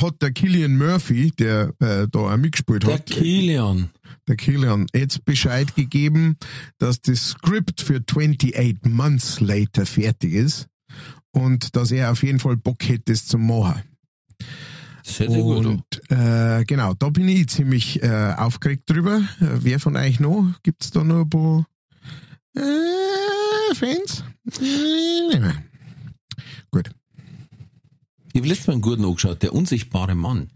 hat der Killian Murphy, der äh, da auch mitgespielt der hat, Kilian. der Killian, jetzt Bescheid gegeben, dass das Skript für 28 Months Later fertig ist und dass er auf jeden Fall Bock hätte, das zu machen. Das hört sich gut. Und äh, genau, da bin ich ziemlich äh, aufgeregt drüber. Äh, wer von euch noch? Gibt's da noch ein paar äh, Fans? Äh, gut. Ich habe letztes Mal einen guten angeschaut, der unsichtbare Mann.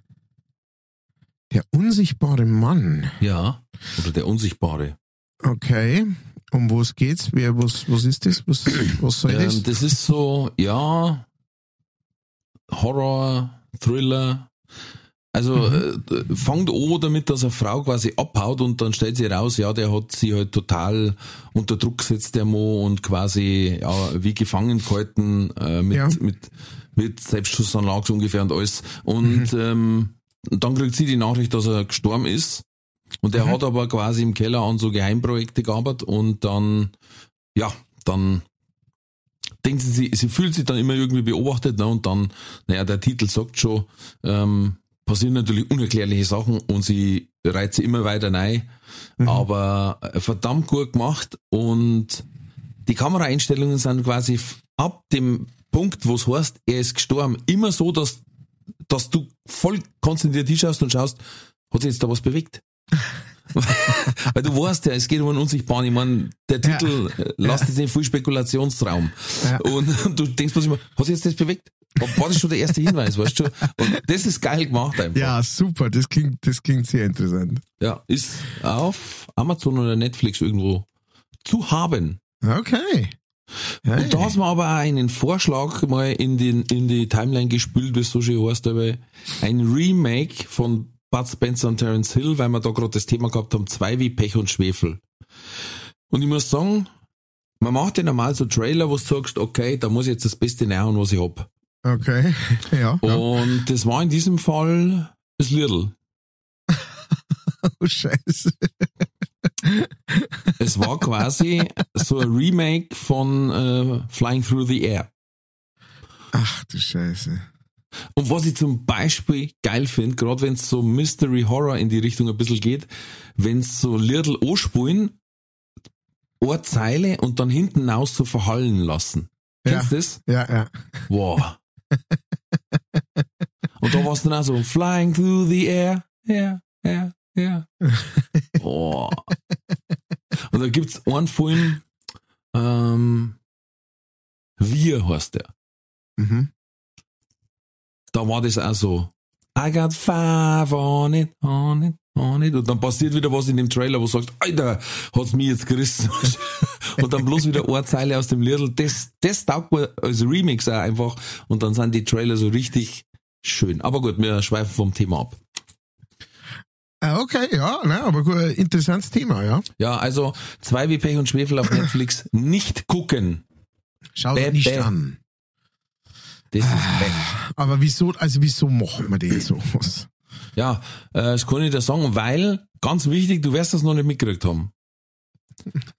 Der unsichtbare Mann. Ja. Oder der unsichtbare. Okay. Um was geht's? Wer, was, was ist das? Was, was soll das? Ähm, das ist so, ja, Horror, Thriller. Also Mhm. äh, fangt an damit, dass eine Frau quasi abhaut und dann stellt sie raus, ja, der hat sie halt total unter Druck gesetzt, der Mo, und quasi ja, wie gefangen gehalten äh, mit, Ja. mit, mit Selbstschussanlage so ungefähr und alles. Und Mhm. ähm, dann kriegt sie die Nachricht, dass er gestorben ist. Und er Mhm. hat aber quasi im Keller an so Geheimprojekte gearbeitet und dann, ja, dann denkt sie, sie, sie fühlt sich dann immer irgendwie beobachtet, ne? Und dann, naja, der Titel sagt schon, ähm, passieren natürlich unerklärliche Sachen und sie reizt sie immer weiter rein. Mhm. Aber äh, verdammt gut gemacht und die Kameraeinstellungen sind quasi ab dem Punkt, wo es heißt, er ist gestorben, immer so, dass, dass du voll konzentriert hinschaust und schaust, hat sich jetzt da was bewegt? Weil du weißt ja, es geht um einen Unsichtbaren. Ich meine, der Ja. Titel äh, lässt jetzt nicht viel Spekulationsraum. Ja. Und, du denkst plötzlich mal, hat sich jetzt das bewegt? War das schon der erste Hinweis, weißt du? Und das ist geil gemacht einfach. Ja, super, das klingt, das klingt sehr interessant. Ja, ist auf Amazon oder Netflix irgendwo zu haben. Okay. Hey. Und da hast du mir aber auch einen Vorschlag mal in, den, in die Timeline gespült, wie es so schön heißt, aber ein Remake von Bud Spencer und Terence Hill, weil wir da gerade das Thema gehabt haben, zwei wie Pech und Schwefel. Und ich muss sagen, man macht ja normal so Trailer, wo du sagst, okay, da muss ich jetzt das Beste nähern, was ich hab. Okay, ja. ja. Und das war in diesem Fall das Little. Oh, scheiße. Es war quasi so ein Remake von äh, Flying Through the Air. Ach du Scheiße. Und was ich zum Beispiel geil finde, gerade wenn es so Mystery Horror in die Richtung ein bisschen geht, wenn es so Little anspulen, eine Zeile und dann hinten raus so verhallen lassen. Kennst du das? Ja, ja. Wow. und da war es dann auch so, flying through the air, yeah, yeah, yeah. Oh. Und da gibt's einen Film, ähm, Wir heißt der. Mhm. Da war das auch so. I got five on it, on it, on it. Und dann passiert wieder was in dem Trailer, wo du sagst, Alter, hat's mich jetzt gerissen. und dann bloß wieder eine Zeile aus dem Little. Das, das taugt mir als Remix auch einfach. Und dann sind die Trailer so richtig schön. Aber gut, wir schweifen vom Thema ab. Ah, Okay, ja, ne, aber gut, interessantes Thema, ja. Ja, also zwei wie Pech und Schwefel auf Netflix nicht gucken. Schau Bäh, dir nicht bäh. an. Das ist weg. Aber wieso, also wieso machen wir denn sowas? Ja, äh, das kann ich dir sagen, weil, ganz wichtig, du wirst das noch nicht mitgekriegt haben.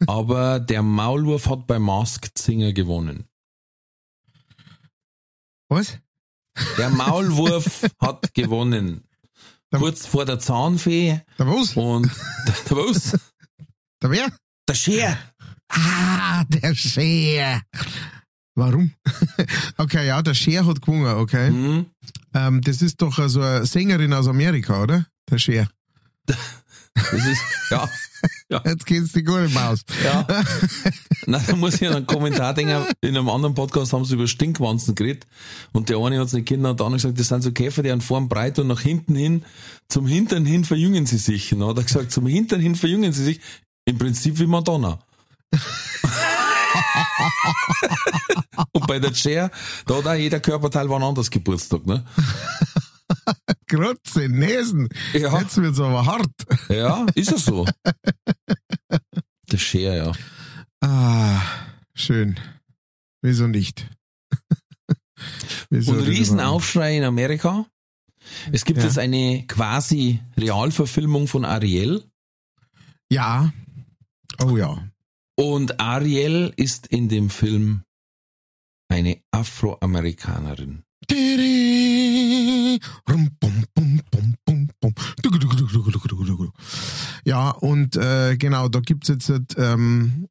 Aber der Maulwurf hat bei Masked Singer gewonnen. Was? Der Maulwurf hat gewonnen. Der- Kurz vor der Zahnfee Der was? und der was? Der wer? Der Scher. Ah, der Cher. Warum? okay, ja, der Cher hat gewonnen, okay. Hm? Ähm, das ist doch also eine Sängerin aus Amerika, oder? Der Cher. Das ist, ja. Jetzt geht's dir gut im Maus. Ja. Na, da muss ich an einen Kommentar denken. In einem anderen Podcast haben sie über Stinkwanzen geredet. Und der eine hat nicht Kinder und der andere gesagt, das sind so Käfer, die an vorn breit und nach hinten hin, zum Hintern hin verjüngen sie sich. Und dann hat er gesagt, zum Hintern hin verjüngen sie sich. Im Prinzip wie Madonna. und bei der Cher, da hat auch jeder Körperteil wann anders Geburtstag, ne? Grotze, Nesen. Ja. Jetzt wird's aber hart. Ja, ist es so. Der Cher, ja. Ah, schön. Wieso nicht? Wieso Und? Riesenaufschrei in Amerika. Es gibt Ja. jetzt eine quasi Realverfilmung von Ariel. Ja. Oh ja. Und Ariel ist in dem Film eine Afroamerikanerin. Ja, und äh, genau, da gibt's jetzt ähm,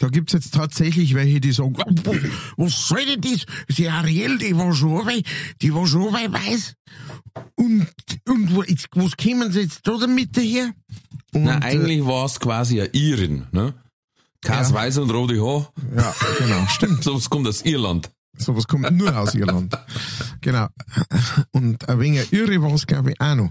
da gibt's jetzt tatsächlich welche, die sagen, was soll denn das? Die Ariel, die war schon bei, die war schon bei weiß. Und, und wo, jetzt, was kämen sie jetzt da damit her? Und, Na, eigentlich war es quasi eine Irin, ne? Kas Ja. weiß und rote Haar. Äh, ja, genau, stimmt. So was kommt aus Irland. Sowas kommt nur aus Irland. Genau. Und ein wenig irre war es, glaube ich, auch noch.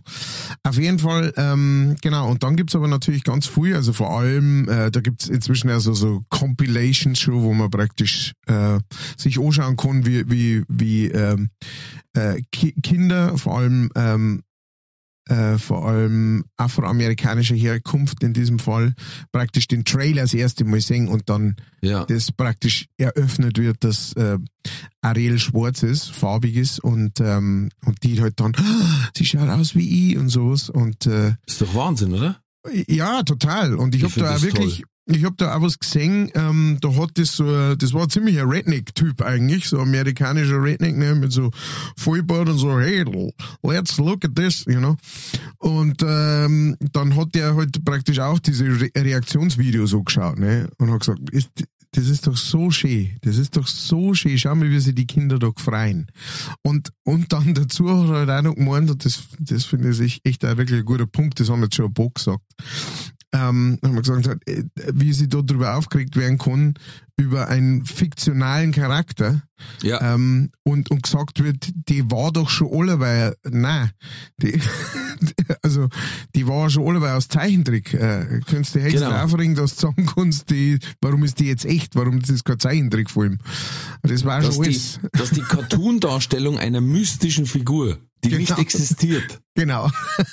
Auf jeden Fall, ähm, genau. Und dann gibt's aber natürlich ganz viel, also vor allem, äh, da gibt's inzwischen also so Compilations schon, wo man praktisch äh, sich anschauen kann, wie, wie, wie ähm, äh, Ki Kinder, vor allem ähm, äh, vor allem afroamerikanischer Herkunft in diesem Fall, praktisch den Trailer das erste Mal sehen und dann Ja. das praktisch eröffnet wird, dass äh, Ariel schwarz ist, farbig ist und, ähm, und die halt dann, "Ah, sie schaut aus wie ich und sowas und äh, Ist doch Wahnsinn, oder? Ja, total. Und ich, Ich hab find da wirklich, ich hab da auch was gesehen, ähm, da hat das so, ein- das war ein ziemlicher Redneck-Typ eigentlich, so amerikanischer Redneck, ne, mit so Vollbart und so, hey, let's look at this, you know. Und ähm, dann hat der halt praktisch auch diese Re Reaktionsvideos so geschaut, ne, und hat gesagt, ist, das ist doch so schön, das ist doch so schön, schau mal, wie sie die Kinder da freuen. Und, und dann dazu hat er halt auch noch gemeint, und das, das finde ich echt auch wirklich ein guter Punkt, das haben jetzt schon ein paar gesagt, ähm, haben wir gesagt, äh, wie sie da drüber aufgeregt werden kann, über einen fiktionalen Charakter, Ja. ähm, und, und gesagt wird, die war doch schon alle, weil, nein, die, also, die war schon alle, weil aus Zeichentrick, äh, könntest du höchstens Genau. aufregen, dass du sagen kannst, die, warum ist die jetzt echt, warum ist das kein Zeichentrickfilm? Das war dass schon die, alles. dass die Cartoon-Darstellung einer mystischen Figur, die Genau. nicht existiert, Genau.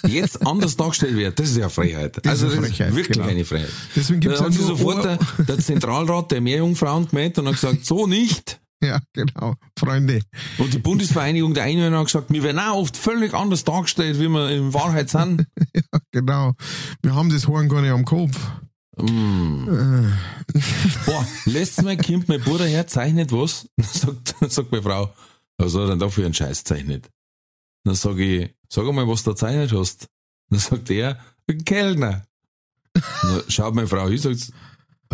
jetzt anders dargestellt wird, das ist ja Freiheit. Das also ist das Frechheit, ist wirklich genau. eine Freiheit. Deswegen gibt's da hat auch sich nur sofort der, der Zentralrat der Meerjungfrauen gemeldet und hat gesagt, so nicht. Ja, genau. Freunde. Und die Bundesvereinigung der Einwohner hat gesagt, wir werden auch oft völlig anders dargestellt, wie wir in Wahrheit sind. Genau. Wir haben das Horn gar nicht am Kopf. Mm. Boah, letztes Mal kommt mein Bruder her, zeichnet was. Dann sagt, dann sagt meine Frau, was hat er denn da für einen Scheiß zeichnet? Dann sag ich, sag einmal, was du da zeichnet hast. Dann sagt er, ein Kellner. Dann schaut meine Frau hin, sagt,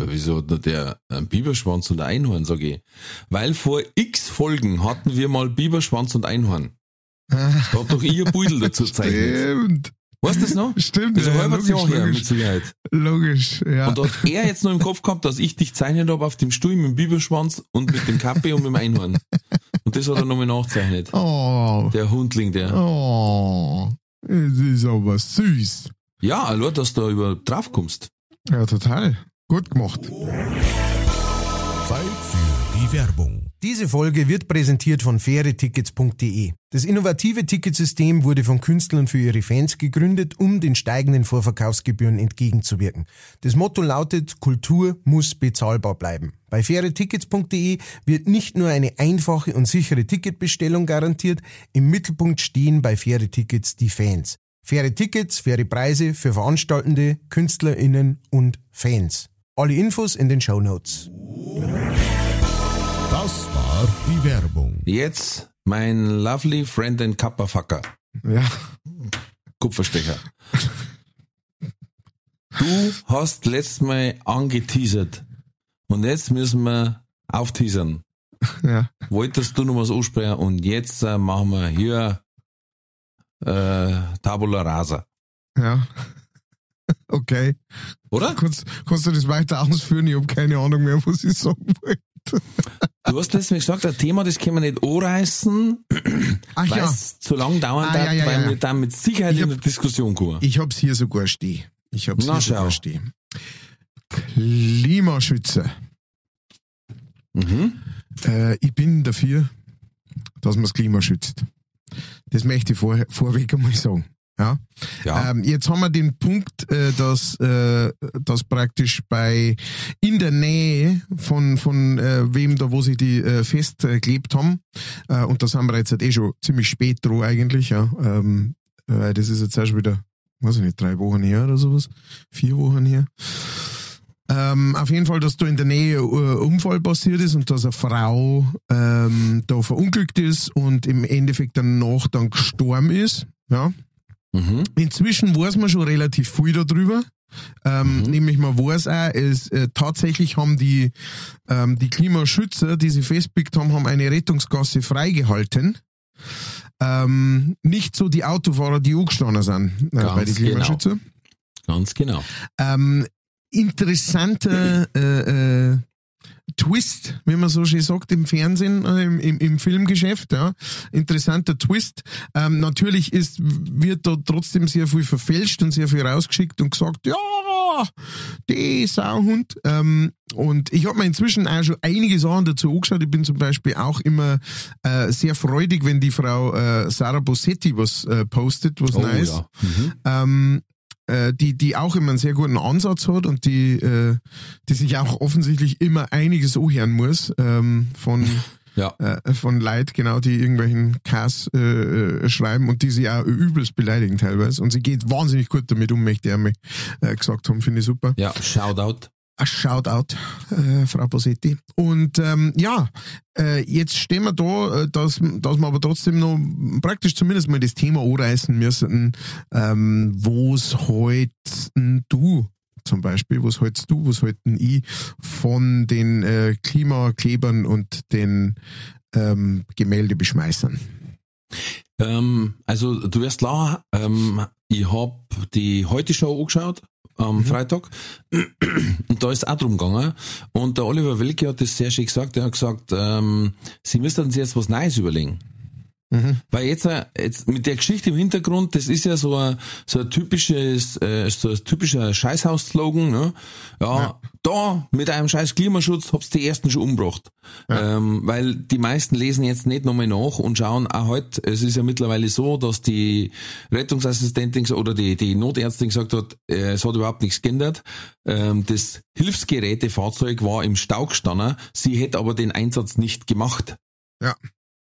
wieso hat der einen Biberschwanz und ein Einhorn? Sag ich, weil vor x Folgen hatten wir mal Biberschwanz und Einhorn. Da hat doch ihr Beutel dazu gezeichnet. Stimmt. Weißt du das noch? Stimmt. Das ist ein ja, halbes logisch, Jahr her, mit Sicherheit. logisch, ja. Und da hat er jetzt noch im Kopf gehabt, dass ich dich zeichnet habe auf dem Stuhl mit dem Biberschwanz und mit dem Kappe und mit dem Einhorn. Und das hat er nochmal nachgezeichnet. Oh, Der Hundling, der. oh, es ist aber süß. Ja, allein, dass du da über drauf kommst. Ja, total. Gut gemacht. Zeit für die Werbung. Diese Folge wird präsentiert von fairetickets.de. Das innovative Ticketsystem wurde von Künstlern für ihre Fans gegründet, um den steigenden Vorverkaufsgebühren entgegenzuwirken. Das Motto lautet, Kultur muss bezahlbar bleiben. Bei fairetickets.de wird nicht nur eine einfache und sichere Ticketbestellung garantiert, im Mittelpunkt stehen bei faire Tickets die Fans. Faire Tickets, faire Preise für Veranstaltende, KünstlerInnen und Fans. Alle Infos in den Show Notes. Das war die Werbung. Jetzt mein lovely friend and Kapperfucker. Ja, Kupferstecher. Du hast letztes Mal angeteasert. Und jetzt müssen wir aufteasern. ja. Wolltest du noch was ansprechen und jetzt äh, machen wir hier äh, Tabula Rasa. Ja. Okay. Oder? Kannst, kannst du das weiter ausführen? Ich habe keine Ahnung mehr, was ich sagen wollte. Du hast letztes Mal gesagt, ein Thema, das können wir nicht anreißen, weil ja, es zu lang dauern Ah, darf, ja, ja, weil wir dann mit Sicherheit Ich in hab- der Diskussion kommen. ich hab's hier sogar stehen. Ich hab's Na, hier schau. sogar stehen. Klimaschützer. Mhm. Äh, ich bin dafür, dass man das Klima schützt. Das möchte ich vor, vorweg einmal sagen. Ja. Ja. Ähm, jetzt haben wir den Punkt, äh, dass, äh, dass praktisch bei in der Nähe von, von äh, wem da, wo sie die äh, festgeklebt haben, äh, und da sind wir jetzt halt eh schon ziemlich spät dran eigentlich, ja. Ähm, äh, das ist jetzt erst wieder, weiß ich nicht, drei Wochen her oder sowas, vier Wochen her. Ähm, auf jeden Fall, dass da in der Nähe äh, Unfall passiert ist und dass eine Frau ähm, da verunglückt ist und im Endeffekt danach dann gestorben ist. Ja. Mhm. Inzwischen weiß man schon relativ viel darüber. Ähm, Mhm. Nämlich man weiß auch, es, äh, tatsächlich haben die, ähm, die Klimaschützer, die sie festpickt haben, haben eine Rettungsgasse freigehalten. Ähm, nicht so die Autofahrer, die angestanden sind äh, Ganz bei den Klimaschützern. Ganz genau. Ähm, interessanter äh, äh, Twist, wie man so schön sagt im Fernsehen, äh, im, im, im Filmgeschäft, ja. Interessanter Twist. Ähm, natürlich ist, wird da trotzdem sehr viel verfälscht und sehr viel rausgeschickt und gesagt, ja, die Sauhund. Ähm, und ich habe mir inzwischen auch schon einige Sachen dazu angeschaut. Ich bin zum Beispiel auch immer äh, sehr freudig, wenn die Frau äh, Sarah Bossetti was äh, postet, was Oh nice ja. Mhm. ähm, äh, die, die auch immer einen sehr guten Ansatz hat und die, äh, die sich auch offensichtlich immer einiges anhören muss ähm, von, Ja. äh, von Leid, genau, die irgendwelchen Cass äh, schreiben und die sie auch übelst beleidigen teilweise. Und sie geht wahnsinnig gut damit um, möchte er mir gesagt haben, finde ich super. Ja, Shoutout. A Shoutout, äh, Frau Bosetti. Und ähm, ja, äh, jetzt stehen wir da, äh, dass, dass wir aber trotzdem noch praktisch zumindest mal das Thema anreißen müssen, ähm, wo's heute du zum Beispiel, was hältst du, was halten ich von den äh, Klimaklebern und den ähm, Gemäldebeschmeißern? Ähm, also du wirst klar, ähm, ich hab die heute Show angeschaut am Freitag. Und da ist auch drum gegangen. Und der Oliver Welke hat das sehr schön gesagt, er hat gesagt, ähm, sie müssen sich jetzt was Neues überlegen. Weil jetzt, äh, jetzt mit der Geschichte im Hintergrund, das ist ja so ein, so ein typisches, äh, so ein typischer Scheißhaus-Slogan, ne? Ja, da mit einem scheiß Klimaschutz hab's die ersten schon umgebracht. Ähm, weil die meisten lesen jetzt nicht nochmal nach und schauen, auch heute, es ist ja mittlerweile so, dass die Rettungsassistentin oder die, die Notärztin gesagt hat, äh, es hat überhaupt nichts geändert. Ähm, das Hilfsgerätefahrzeug war im Stau gestanden, sie hätte aber den Einsatz nicht gemacht Ja,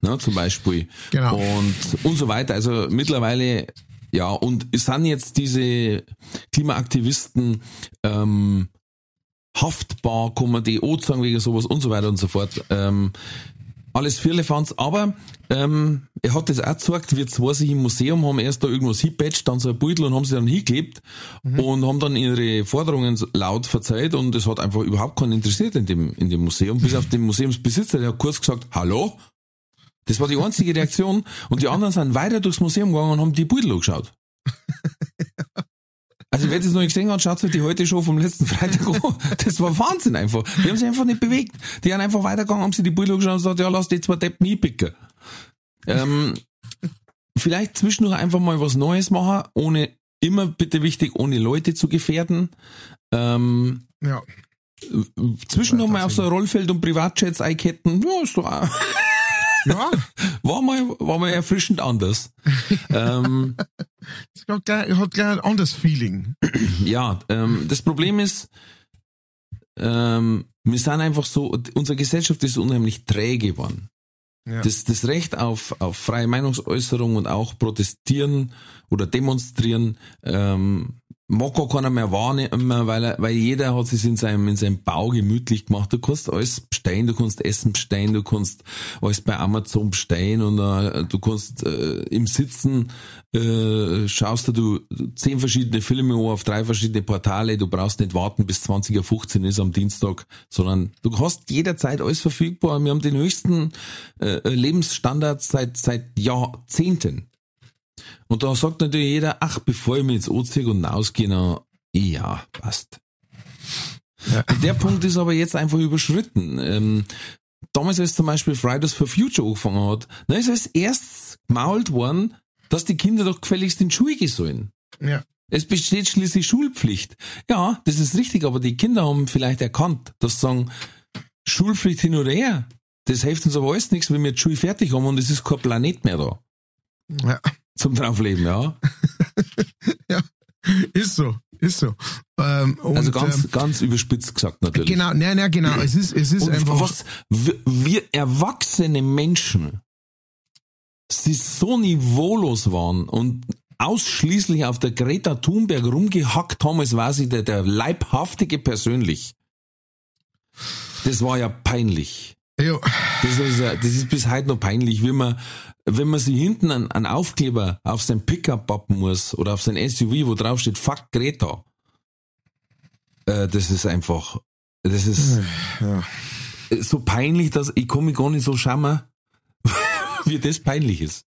ne, zum Beispiel. Genau. Und, und so weiter. Also mittlerweile, ja, und es sind jetzt diese Klimaaktivisten ähm, haftbar, kann man die auch sagen wegen sowas und so weiter und so fort. Ähm, alles Firlefanz, aber ähm, er hat das auch gezeigt, wie zwei sich im Museum haben erst da irgendwas hingepatcht, dann so ein Beutel und haben sie dann hingeklebt und haben dann ihre Forderungen laut verzeiht und es hat einfach überhaupt keinen interessiert in dem, in dem Museum, bis auf den Museumsbesitzer, der hat kurz gesagt, hallo? Das war die einzige Reaktion und die anderen sind weiter durchs Museum gegangen und haben die Beutel angeschaut. Also wer das noch nicht gesehen hat, schaut sich die heute Show vom letzten Freitag an. Das war Wahnsinn einfach. Die haben sich einfach nicht bewegt. Die haben einfach weitergegangen, haben sich die Beutel angeschaut und gesagt, ja, lass die zwei Deppen nie picken. Ähm, vielleicht zwischendurch einfach mal was Neues machen, ohne, immer bitte wichtig, ohne Leute zu gefährden. Ähm, ja. zwischendurch mal auf so ein Rollfeld und Privatjets einketten, ja, ist doch auch, Ja, war mal, war mal erfrischend anders. ähm, es hat gleich, hat gleich ein anderes Feeling. ja, ähm, das Problem ist, ähm, wir sind einfach so, unsere Gesellschaft ist unheimlich träge geworden. Ja. Das, das Recht auf, auf freie Meinungsäußerung und auch protestieren oder demonstrieren ähm, mag gar keiner mehr wahrnehmen, weil, er, weil jeder hat sich in seinem, in seinem Bau gemütlich gemacht. Du kannst alles bestellen, du kannst Essen bestellen, du kannst alles bei Amazon bestellen und äh, du kannst äh, im Sitzen äh, schaust du, zehn verschiedene Filme auf drei verschiedene Portale, du brauchst nicht warten bis 20.15 Uhr ist am Dienstag, sondern du hast jederzeit alles verfügbar. Wir haben den höchsten Lebensstandard seit, seit Jahrzehnten. Und da sagt natürlich jeder, ach, bevor ich mich jetzt anziehe und rausgehe, na, ja, passt. Ja. Der Punkt ist aber jetzt einfach überschritten. Ähm, damals, als zum Beispiel Fridays for Future angefangen hat, da ist als erstes gemault worden, dass die Kinder doch gefälligst in die Schule gehen sollen. Ja. Es besteht schließlich Schulpflicht. Ja, das ist richtig, aber die Kinder haben vielleicht erkannt, dass sie sagen, Schulpflicht hin oder her, das hilft uns aber alles nichts, wenn wir die Schule fertig haben und es ist kein Planet mehr da ja. Zum Draufleben, ja. ja. Ist so, ist so. Ähm, und, Also ganz, ähm, ganz überspitzt gesagt natürlich. genau, nein, nein, genau. Es ist, es ist Und einfach. was wir, erwachsene Menschen, die so niveaulos waren und ausschließlich auf der Greta Thunberg rumgehackt haben, als war sie der, der Leibhaftige persönlich. Das war ja peinlich. Ja, Das ist, ja, das ist bis heute noch peinlich, wie man, wenn man sich hinten einen, einen Aufkleber auf sein Pickup pappen muss oder auf sein SUV, wo drauf steht, fuck Greta. Äh, das ist einfach, das ist ja. so peinlich, dass ich mich gar nicht so schämen, wie das peinlich ist.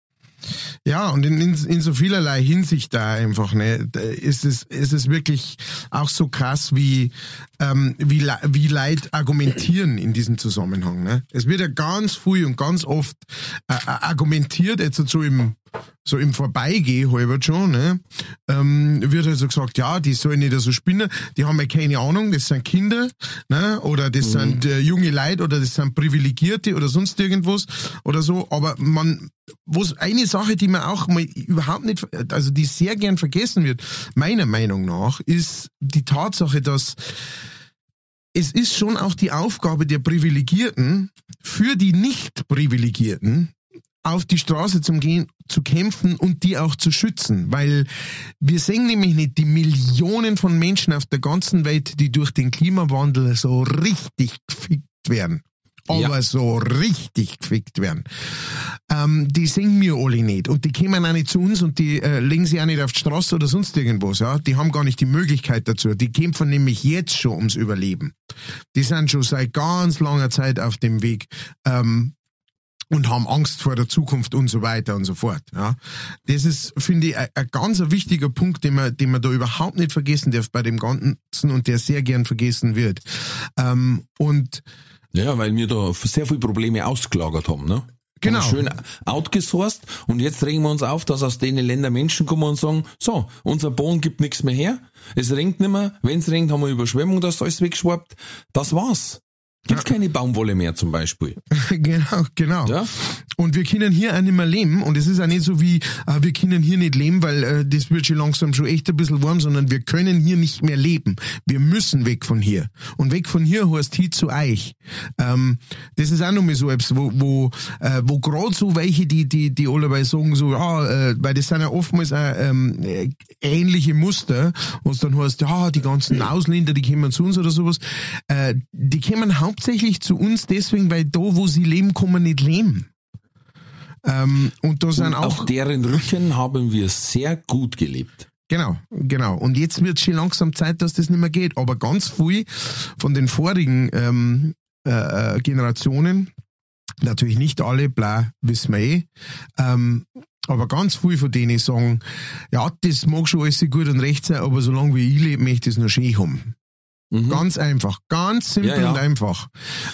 Ja, und in, in, in so vielerlei Hinsicht da einfach, ne, ist es, ist es wirklich auch so krass, wie, ähm, wie, wie Leute argumentieren in diesem Zusammenhang, ne. Es wird ja ganz viel und ganz oft äh, äh, argumentiert, jetzt so im, so im Vorbeigehen halber schon, ne, ähm, wird also gesagt, ja, die sollen nicht so spinnen, die haben ja keine Ahnung, das sind Kinder, ne, oder das sind äh, junge Leute oder das sind Privilegierte oder sonst irgendwas oder so, aber man, was eine Sache, die man auch mal überhaupt nicht, also die sehr gern vergessen wird, meiner Meinung nach, ist die Tatsache, dass es ist schon auch die Aufgabe der Privilegierten, für die Nicht-Privilegierten auf die Straße zum Gehen, zu kämpfen und die auch zu schützen, weil wir sehen nämlich nicht die Millionen von Menschen auf der ganzen Welt, die durch den Klimawandel so richtig gefickt werden. Aber Ja. so richtig gefickt werden. Ähm, die sehen wir alle nicht. Und die kommen auch nicht zu uns und die äh, legen sich auch nicht auf die Straße oder sonst irgendwas. Ja? Die haben gar nicht die Möglichkeit dazu. Die kämpfen nämlich jetzt schon ums Überleben. Die sind schon seit ganz langer Zeit auf dem Weg. Ähm, und haben Angst vor der Zukunft und so weiter und so fort. Ja. Das ist, finde ich, ein, ganz wichtiger Punkt, den man, den man da überhaupt nicht vergessen darf bei dem Ganzen und der sehr gern vergessen wird. Ähm, und Ja, weil wir da sehr viele Probleme ausgelagert haben, ne? Genau. Schön outgesourced und jetzt regen wir uns auf, dass aus denen Länder Menschen kommen und sagen, so, unser Boden gibt nichts mehr her, es regnet nicht mehr, wenn es regnet, haben wir Überschwemmung, das ist alles weggeschwappt, das war's. Gibt's keine Baumwolle mehr zum Beispiel. genau, genau. Ja? Und wir können hier auch nicht mehr leben. Und es ist auch nicht so wie, äh, wir können hier nicht leben, weil äh, das wird schon langsam schon echt ein bisschen warm, sondern wir können hier nicht mehr leben. Wir müssen weg von hier. Und weg von hier heißt hier zu euch. Ähm, das ist auch nochmal so etwas, wo, wo, äh, wo gerade so welche, die, die, die alle sagen so, ja, äh, weil das sind ja oftmals auch, ähm, äh, ähnliche Muster, wo es dann heißt, ja, die ganzen Ausländer, die kommen zu uns oder sowas. Äh, die kommen hauptsächlich zu uns deswegen, weil da, wo sie leben, kann man nicht leben. Ähm, und da sind Und auch, auf deren Rücken haben wir sehr gut gelebt. genau, genau. Und jetzt wird schon langsam Zeit, dass das nicht mehr geht. Aber ganz viel von den vorigen ähm, äh, äh, Generationen, natürlich nicht alle, bla, wissen wir eh, ähm, aber ganz viel von denen sagen, ja, das mag schon alles gut und recht sein, aber solange wie ich lebe, möchte ich es noch schön haben. Mhm. Ganz einfach, ganz simpel Ja, ja. und einfach.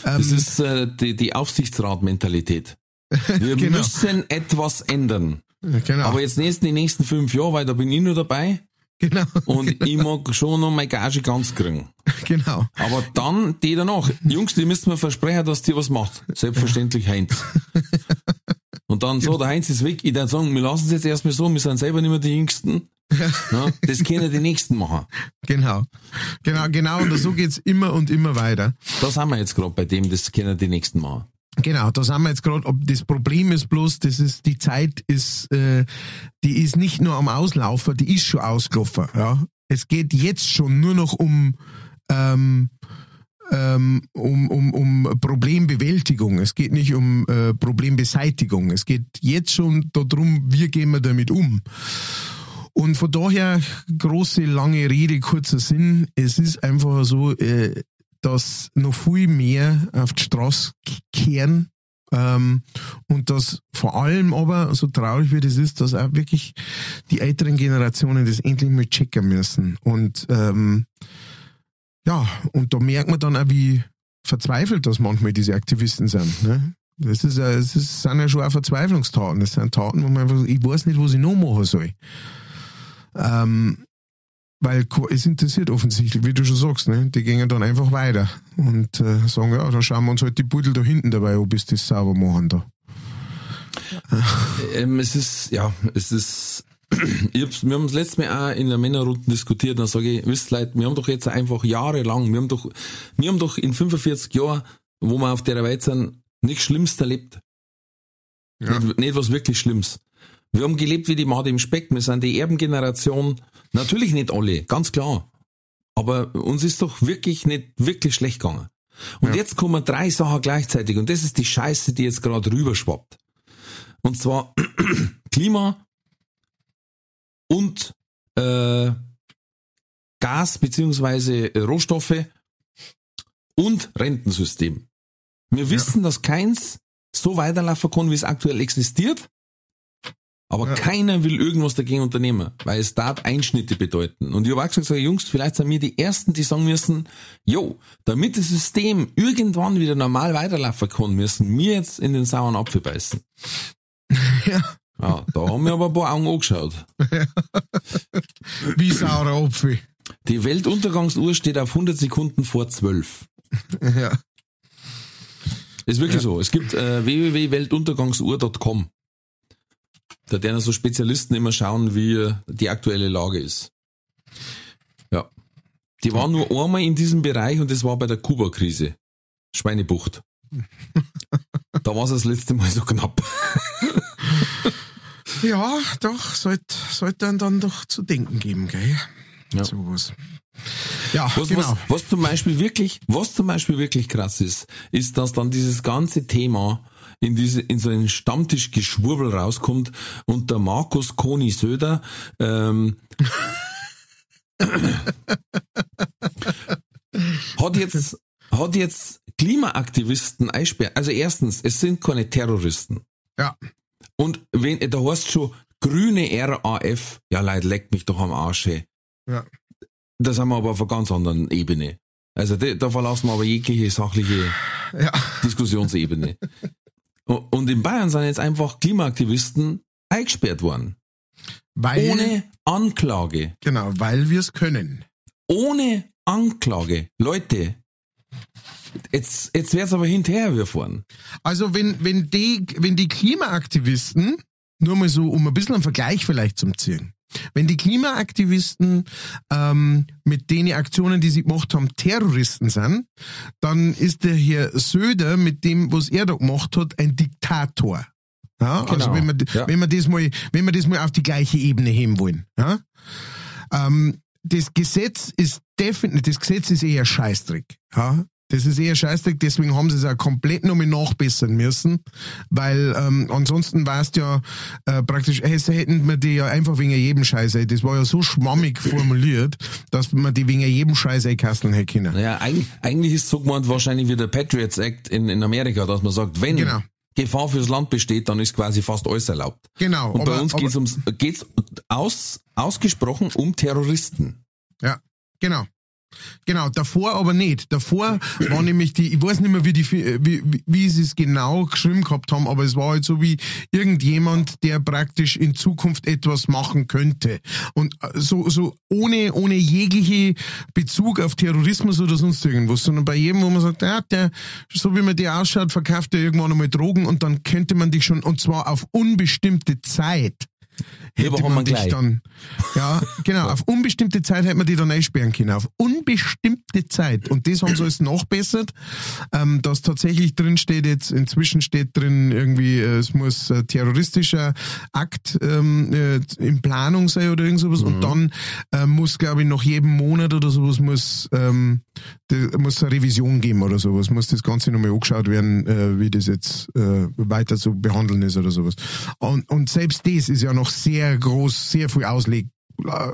Ähm, Das ist äh, die, die Aufsichtsratmentalität. Wir Genau. müssen etwas ändern. genau, Aber jetzt nicht die nächsten fünf Jahre, weil da bin ich nur dabei genau, und ich mag schon noch meine Gage ganz kriegen. genau. Aber dann die danach. Jungs, die müssen mir versprechen, dass die was macht. Selbstverständlich Heinz. Und dann so, der Heinz ist weg. Ich dann sagen, wir lassen es jetzt erstmal so, wir sind selber nicht mehr die Jüngsten. Ja, das können die Nächsten machen. Genau. Genau, genau. Und so geht's immer und immer weiter. Da sind wir jetzt gerade bei dem, das können die Nächsten machen. Genau, da sind wir jetzt gerade, ob das Problem ist bloß, das ist, die Zeit ist, äh, die ist nicht nur am Auslaufen, die ist schon ausgelaufen, ja. Es geht jetzt schon nur noch um, ähm, ähm, um, um, um Problembewältigung. Es geht nicht um äh, Problembeseitigung. Es geht jetzt schon darum, wie gehen wir damit um. Und von daher, große, lange Rede, kurzer Sinn, es ist einfach so, äh, dass noch viel mehr auf die Straße kehren ähm, und dass vor allem aber, so traurig wie das ist, dass auch wirklich die älteren Generationen das endlich mal checken müssen. Und ähm, ja, und da merkt man dann auch, wie verzweifelt das manchmal diese Aktivisten sind. Ne? Das ist es ist, sind ja schon auch Verzweiflungstaten. Das sind Taten, wo man einfach, ich weiß nicht, was ich noch machen soll. Ähm, weil es interessiert offensichtlich, wie du schon sagst, ne? die gehen dann einfach weiter und äh, sagen, ja, da schauen wir uns halt die Pudel da hinten dabei, ob bis das sauber machen da. Ähm, es ist, ja, es ist, wir haben das letzte Mal auch in der Männerrunde diskutiert, dann sage ich, wisst Leute, wir haben doch jetzt einfach jahrelang, wir haben doch, wir haben doch in 45 Jahren, wo wir auf der Welt sind, nichts Schlimmes erlebt. Ja. Nicht, nicht was wirklich Schlimmes. Wir haben gelebt wie die Made im Speck, wir sind die Erbengeneration, natürlich nicht alle, ganz klar. Aber uns ist doch wirklich nicht wirklich schlecht gegangen. Und jetzt kommen drei Sachen gleichzeitig und das ist die Scheiße, die jetzt gerade rüberschwappt. Und zwar Klima und äh, Gas beziehungsweise äh, Rohstoffe und Rentensystem. Wir wissen, dass keins so weiterlaufen kann, wie es aktuell existiert. Aber Ja. keiner will irgendwas dagegen unternehmen, weil es darf Einschnitte bedeuten. Und ich habe auch gesagt, Jungs, vielleicht sind wir die Ersten, die sagen müssen, jo, damit das System irgendwann wieder normal weiterlaufen kann, müssen wir jetzt in den sauren Apfel beißen. Ja. Ja, da haben wir aber ein paar Augen angeschaut. Wie saurer Apfel. Die Weltuntergangsuhr steht auf 100 Sekunden vor 12. Ja. Ist wirklich so. Es gibt äh, www.weltuntergangsuhr.com. Da werden so Spezialisten immer schauen, wie äh, die aktuelle Lage ist. Ja. Die waren nur einmal in diesem Bereich und das war bei der Kuba-Krise. Schweinebucht. da war es das letzte Mal so knapp. Ja, doch, sollte sollt dann, dann doch zu denken geben, gell? Ja. Sowas. Ja, Was, genau. was, was zum Beispiel wirklich, was zum Beispiel wirklich krass ist, ist, dass dann dieses ganze Thema in diese, in so einen Stammtischgeschwurbel rauskommt und der Markus Koni Söder, ähm, hat jetzt, hat jetzt Klimaaktivisten einsperrt. Also erstens, es sind keine Terroristen. Ja. Und wenn, da heißt schon grüne RAF, ja Leute, leckt mich doch am Arsch. ey. Ja. Da sind wir aber auf einer ganz anderen Ebene. Also da, da verlassen wir aber jegliche sachliche Ja. Diskussionsebene. Und in Bayern sind jetzt einfach Klimaaktivisten eingesperrt worden. Weil, Ohne Anklage. genau, weil wir es können. Ohne Anklage. Leute, jetzt, jetzt wird's aber hinterher fahren. Also wenn, wenn die, wenn die Klimaaktivisten, nur mal so, um ein bisschen einen Vergleich vielleicht zum ziehen, wenn die Klimaaktivisten ähm, mit den Aktionen, die sie gemacht haben, Terroristen sind, dann ist der Herr Söder mit dem, was er da gemacht hat, ein Diktator. Ja, also Genau, wenn wir, ja. wenn wir das mal, wenn wir das mal auf die gleiche Ebene heben wollen. Ja? Ähm, das Gesetz ist definitiv, das Gesetz ist eher Scheißdreck. Ja? Das ist eher Scheißdreck, deswegen haben sie es auch komplett nochmal nachbessern müssen, weil ähm, ansonsten war es ja äh, praktisch, hey, so hätten wir die ja einfach wegen jedem Scheiß, ey. das war ja so schwammig formuliert, dass man die wegen jedem Scheiß einkasteln hätte können. Naja, eigentlich, eigentlich ist so gemeint wahrscheinlich wie der Patriots Act in, in Amerika, dass man sagt, wenn Genau. Gefahr fürs Land besteht, dann ist quasi fast alles erlaubt. Genau. Und bei aber- uns aber- geht's ums, geht's aus, ausgesprochen um Terroristen. Ja, genau. Genau, davor aber nicht. Davor war nämlich die, ich weiß nicht mehr, wie, die, wie, wie, sie es genau geschrieben gehabt haben, aber es war halt so wie irgendjemand, der praktisch in Zukunft etwas machen könnte. Und äh, so, so ohne, ohne jegliche Bezug auf Terrorismus oder sonst irgendwas, sondern bei jedem, wo man sagt, ja, der, so wie man der ausschaut, verkauft er irgendwann einmal Drogen und dann könnte man dich schon, und zwar auf unbestimmte Zeit, hätte man wir dich gleich. dann, ja, genau, auf unbestimmte Zeit hätte man die dann einsperren können. Auf unbestimmte Zeit. Und das haben sie alles nachbessert, ähm, dass tatsächlich drin steht jetzt, inzwischen steht drin irgendwie, äh, es muss äh, terroristischer Akt ähm, äh, in Planung sein oder irgend sowas. Und dann äh, muss, glaube ich, nach jedem Monat oder sowas muss, ähm, da muss eine Revision geben oder sowas. Muss das Ganze nochmal angeschaut werden, äh, wie das jetzt äh, weiter zu behandeln ist oder sowas. Und, und selbst das ist ja noch sehr groß, sehr viel ausleg, äh,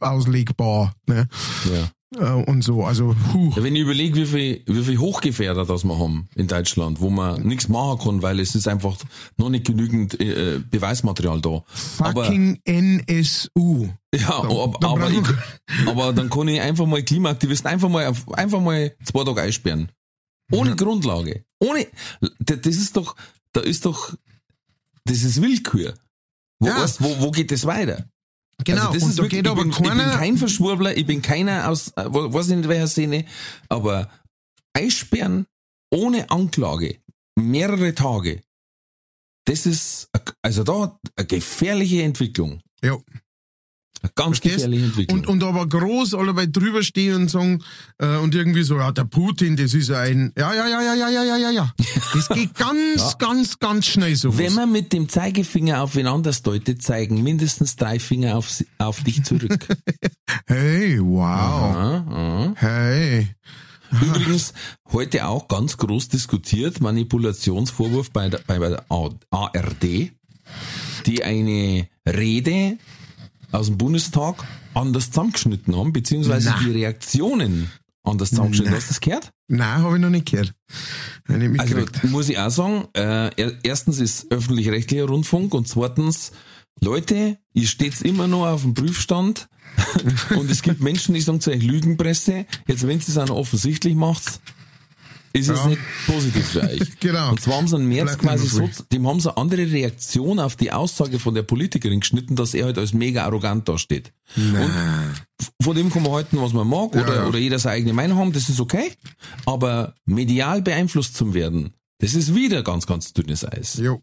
auslegbar. Ne? Ja. Äh, und so. Also, puh. Ja, wenn ich überlege, wie viel, wie viel Hochgefährder das wir haben in Deutschland, wo man nichts machen kann, weil es ist einfach noch nicht genügend äh, Beweismaterial da. Fucking NSU. Aber, ja, aber, da aber, brauchen ich, aber dann kann ich einfach mal Klimaaktivisten einfach mal, einfach mal zwei Tage einsperren. Ohne Grundlage. Ohne, da- das ist doch, da ist doch, das ist Willkür. Wo, Ja. weißt, wo, wo geht das weiter? Genau, Also das ist da wirklich, ich, bin, ich bin kein Verschwurbler, ich bin keiner aus, äh, weiß nicht in welcher Szene, aber einsperren ohne Anklage, mehrere Tage, das ist, a- also da, eine gefährliche Entwicklung. ja. Eine ganz Verstehst? gefährliche Entwicklung. Und, und aber groß alle weit drüber stehen und sagen, äh, und irgendwie so, ja, der Putin, das ist ein, ja, ja, ja, ja, ja, ja, ja, ja, ja. Das geht ganz, ganz, ganz schnell so. Wenn man mit dem Zeigefinger auf wen anders deutet, zeigen mindestens drei Finger auf, auf dich zurück. Hey, wow. Ja, ja. Hey. Übrigens, heute auch ganz groß diskutiert, Manipulationsvorwurf bei der, bei der ARD, die eine Rede aus dem Bundestag anders zusammengeschnitten haben, beziehungsweise Na. die Reaktionen anders zusammengeschnitten. Na. Hast du das gehört? Nein, habe ich noch nicht gehört. Nicht Also muss ich auch sagen, äh, er- erstens ist öffentlich-rechtlicher Rundfunk und zweitens, Leute, ihr steht immer noch auf dem Prüfstand und es gibt Menschen, die sagen zu euch Lügenpresse. Jetzt, wenn sie es auch offensichtlich macht, ist es Ja. nicht positiv für euch. Genau. Und zwar haben sie einen März quasi so, dem haben sie eine andere Reaktion auf die Aussage von der Politikerin geschnitten, dass er halt als mega arrogant dasteht. Und von dem kann man halten, was man mag, oder, ja. oder jeder seine eigene Meinung haben, das ist okay. Aber medial beeinflusst zu werden, das ist wieder ganz, ganz dünnes Eis. Jo.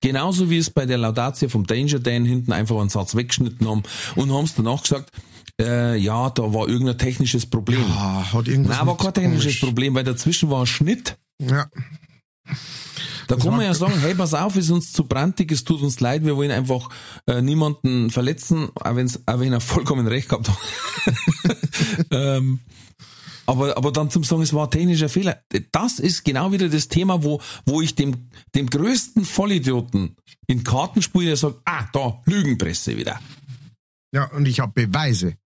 Genauso wie es bei der Laudatio vom Danger Dan hinten einfach einen Satz weggeschnitten haben und haben es danach gesagt, äh, ja, da war irgendein technisches Problem. Ah, hat irgendwas Nein, war kein technisches komisch. Problem, weil dazwischen war ein Schnitt. Ja. Da kann man ja sagen, hey, pass auf, ist uns zu brandig, es tut uns leid, wir wollen einfach äh, niemanden verletzen, auch, wenn's, auch wenn er vollkommen recht gehabt hat. ähm, aber, aber dann zum sagen, es war ein technischer Fehler. Das ist genau wieder das Thema, wo, wo ich dem, dem größten Vollidioten in Karten spiele, der sagt, ah, da, Lügenpresse wieder. Ja, und ich habe Beweise.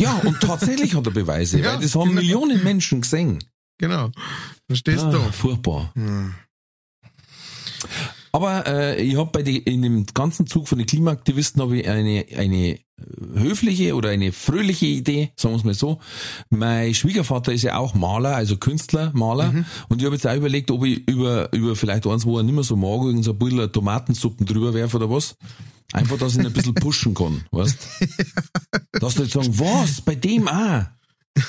Ja, und tatsächlich hat er Beweise, Ja, weil das haben genau. Millionen Menschen gesehen. Genau. Verstehst Ah, du? furchtbar. Hm. Aber äh, ich habe bei die, in dem ganzen Zug von den Klimaaktivisten habe ich eine, eine höfliche oder eine fröhliche Idee, sagen wir es mal so. Mein Schwiegervater ist ja auch Maler, also Künstler, Maler. Mhm. Und ich habe jetzt auch überlegt, ob ich über, über vielleicht eins, wo er nicht mehr so mag, irgend so ein bisschen Tomatensuppen drüber werfe oder was. Einfach, dass ich ihn ein bisschen pushen kann, weißt? Dass die jetzt sagen, was, bei dem auch?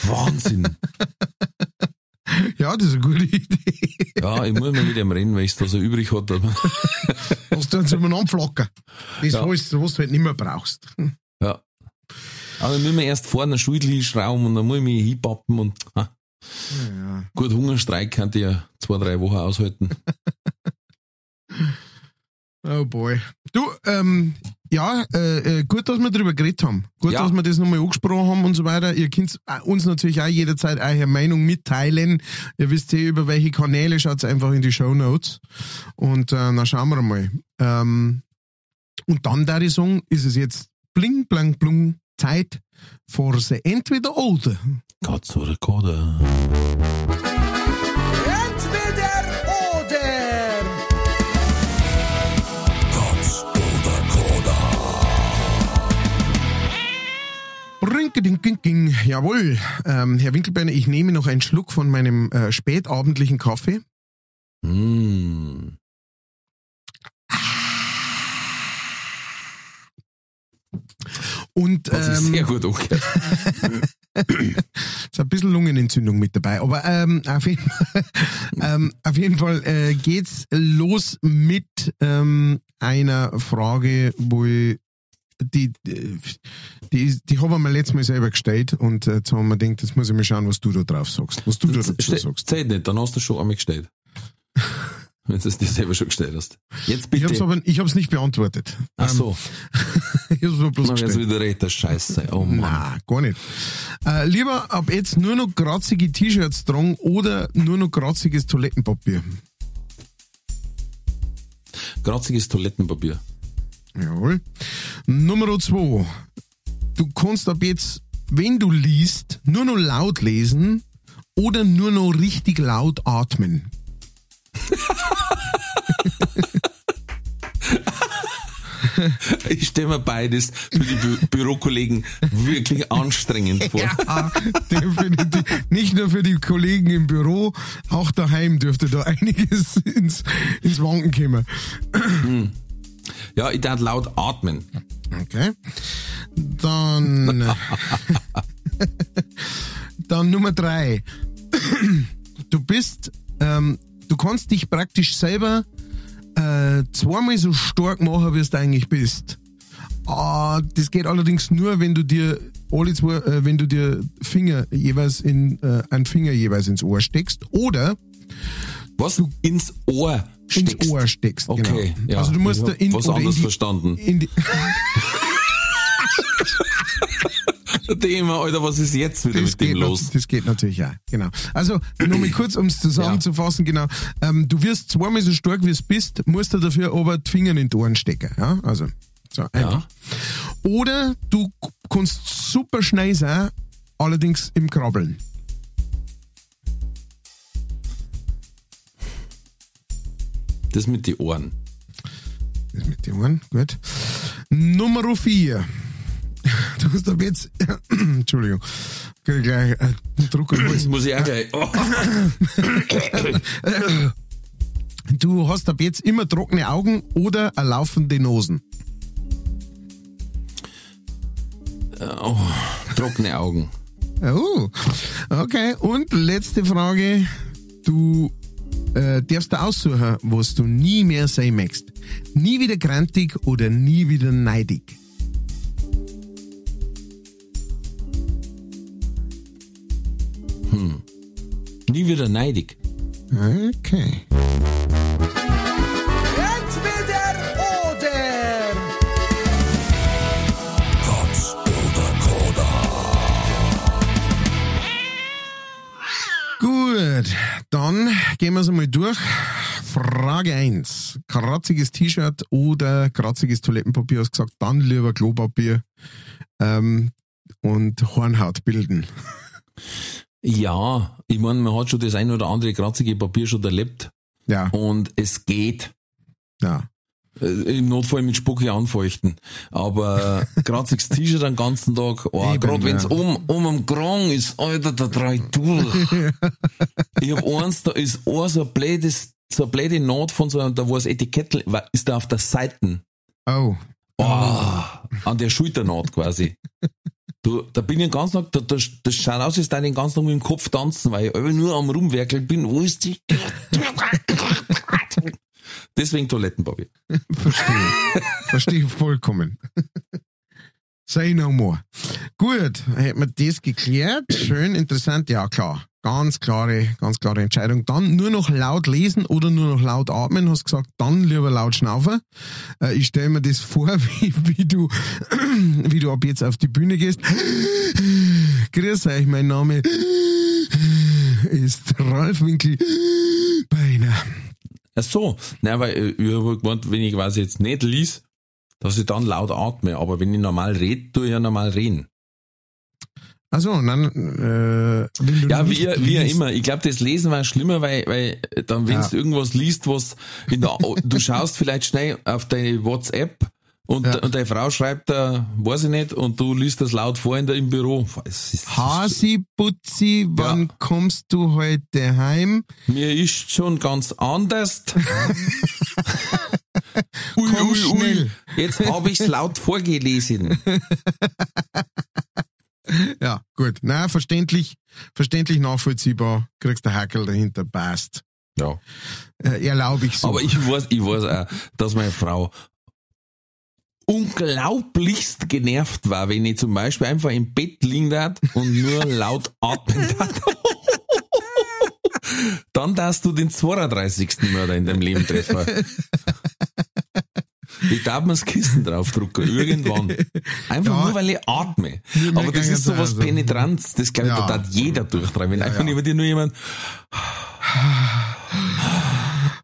Wahnsinn. Ja, das ist eine gute Idee. Ja, ich muss mal mit ihm reden, weil ich es da so übrig hat. Was du so umeinander flocken. Das, Ja. was, was du halt nicht mehr brauchst. Ja. Aber dann müssen wir erst vorne eine Schulli schrauben und dann muss ich mich hinpappen und ha, Ja. gut, Hungerstreik kann ich ja zwei, drei Wochen aushalten. Oh boy. Du, ähm, ja, äh, äh, gut, dass wir drüber geredet haben. Gut, Ja. dass wir das nochmal angesprochen haben und so weiter. Ihr könnt äh, uns natürlich auch jederzeit eure Meinung mitteilen. Ihr wisst eh, über welche Kanäle, schaut einfach in die Show Notes. Und äh, dann schauen wir mal. Ähm, und dann, da ich sagen, ist es jetzt bling, blang, blung, Zeit für sie entweder oder. Gott oder Koda. Rinkeding, jawohl. Ähm, Herr Winkelbeiner, ich nehme noch einen Schluck von meinem äh, spätabendlichen Kaffee. Mm. Und Das ist ähm, sehr gut angehört. ist ein bisschen Lungenentzündung mit dabei. Aber ähm, auf, jeden Fall, ähm, auf jeden Fall äh, geht's los mit ähm, einer Frage, wo ich die, die, die, haben wir mir letztes Mal selber gestellt und äh, jetzt haben wir gedacht, jetzt muss ich mal schauen, was du da drauf sagst. Was du da dazu Ste- sagst. Zählt nicht, dann hast du schon einmal gestellt. Wenn du es dir selber schon gestellt hast. Jetzt Ich bitte. habe es ich nicht beantwortet. Ach so, Ähm, ich hab's nur bloß dann gestellt. wieder Räter Scheiße. Oh Mann. Na, gar nicht. Äh, lieber ab jetzt nur noch kratzige T-Shirts tragen oder nur noch kratziges Toilettenpapier. Gratziges Toilettenpapier. Jawohl. Nummer zwei. Du kannst ab jetzt, wenn du liest, nur noch laut lesen oder nur noch richtig laut atmen. Ich stelle mir beides für die Bü Bürokollegen wirklich anstrengend vor. Ja, definitiv. Nicht nur für die Kollegen im Büro, auch daheim dürfte da einiges ins, ins Wanken kommen. Ja, ich darf laut atmen. Okay. Dann. dann Nummer drei. Du bist, ähm, du kannst dich praktisch selber äh, zweimal so stark machen, wie du eigentlich bist. Ah, das geht allerdings nur, wenn du dir alle zwei, äh, wenn du dir Finger jeweils in, äh, einen Finger jeweils ins Ohr steckst oder Was? Ins Ohr steckst. ins Ohr steckst. Okay, genau. ja. Also du musst Ich in, was in anderes die, verstanden. in die, Thema, Alter, was ist jetzt wieder Das mit dem los? das geht natürlich auch, genau. Also, nur mal kurz, um es zusammenzufassen, genau. Ähm, du wirst zweimal so stark, wie es bist, musst du dafür aber die Finger in die Ohren stecken, ja? Also, so einfach. Oder du kannst super schnell sein, allerdings im Krabbeln. Das mit den Ohren. Das mit den Ohren, gut. Nummer vier. Du hast ab jetzt, Entschuldigung, ich gleich äh, Druck Hals. Das muss ich auch gleich. Oh. Du hast ab jetzt immer trockene Augen oder laufende Nosen. oh, trockene Augen. Oh, okay. Und letzte Frage. Du äh, darfst da aussuchen, was du nie mehr sein möchtest. Nie wieder grantig oder nie wieder neidig. Nie wieder neidig. Okay. Dann gehen wir es einmal durch. Frage 1. Kratziges T-Shirt oder kratziges Toilettenpapier, hast gesagt, dann lieber Klopapier ähm, und Hornhaut bilden. Ja, ich meine, man hat schon das ein oder andere kratzige Papier schon erlebt Ja, und es geht. ja. Äh, Im Notfall mit Spucke anfeuchten. Aber kratziges T-Shirt den ganzen Tag, oh, gerade wenn's ja. um, um am Krang ist, Alter, da drei ich durch. ich hab eins, da ist ein so ein blödes, so eine blöde Naht von so, einem- da wo das Etikett ist da auf der Seite. Oh, Oh, an der Schulternaht quasi. Du, da bin ich den ganzen Tag, da, da, das schaut aus, als da den ganzen Tag mit dem Kopf tanzen, weil ich nur am Rumwerkeln bin. Wo ist die? Deswegen Toilettenpapier. verstehe. verstehe vollkommen. Say no more. Gut, hätten wir das geklärt. Schön, interessant. Ja, klar. Ganz klare, ganz klare Entscheidung. Dann nur noch laut lesen oder nur noch laut atmen. Hast gesagt, dann lieber laut schnaufen. Äh, Ich stelle mir das vor, wie, wie du, wie du ab jetzt auf die Bühne gehst. Grüß euch, mein Name ist Ralf Winkel Beiner. Ach so, nein, weil äh, ich habe gemeint, wenn ich quasi jetzt nicht lies, dass ich dann laut atme. Aber wenn ich normal rede, tue ich ja normal reden. Also, und dann, äh, Ja, wie, wie liest- immer. Ich glaube, das Lesen war schlimmer, weil, weil dann, wenn Ja. du irgendwas liest, was in der, du schaust vielleicht schnell auf deine WhatsApp und, Ja. und deine Frau schreibt da, weiß ich nicht, und du liest das laut vor in der, im Büro. Es Hasi Putzi, wann kommst du heute heim? Mir ist schon ganz anders. ui, Komm schnell. Jetzt habe ich's laut vorgelesen. Ja, gut. Na, verständlich, verständlich nachvollziehbar. Kriegst der Hackel dahinter, passt. Ja. Äh, erlaube ich so. Aber ich weiß, ich weiß auch, dass meine Frau unglaublichst genervt war, wenn ich zum Beispiel einfach im Bett liegen hat und nur laut atmen hat. Dann darfst du den 32. Mörder in deinem Leben treffen. Ich darf mir das Kissen draufdrucken, irgendwann. Einfach Ja. nur, weil ich atme. Aber das ist sowas auch so. Penetranz, das glaube ich, Ja. da darf jeder durchtreiben. Wenn einfach ja. über dir nur jemand,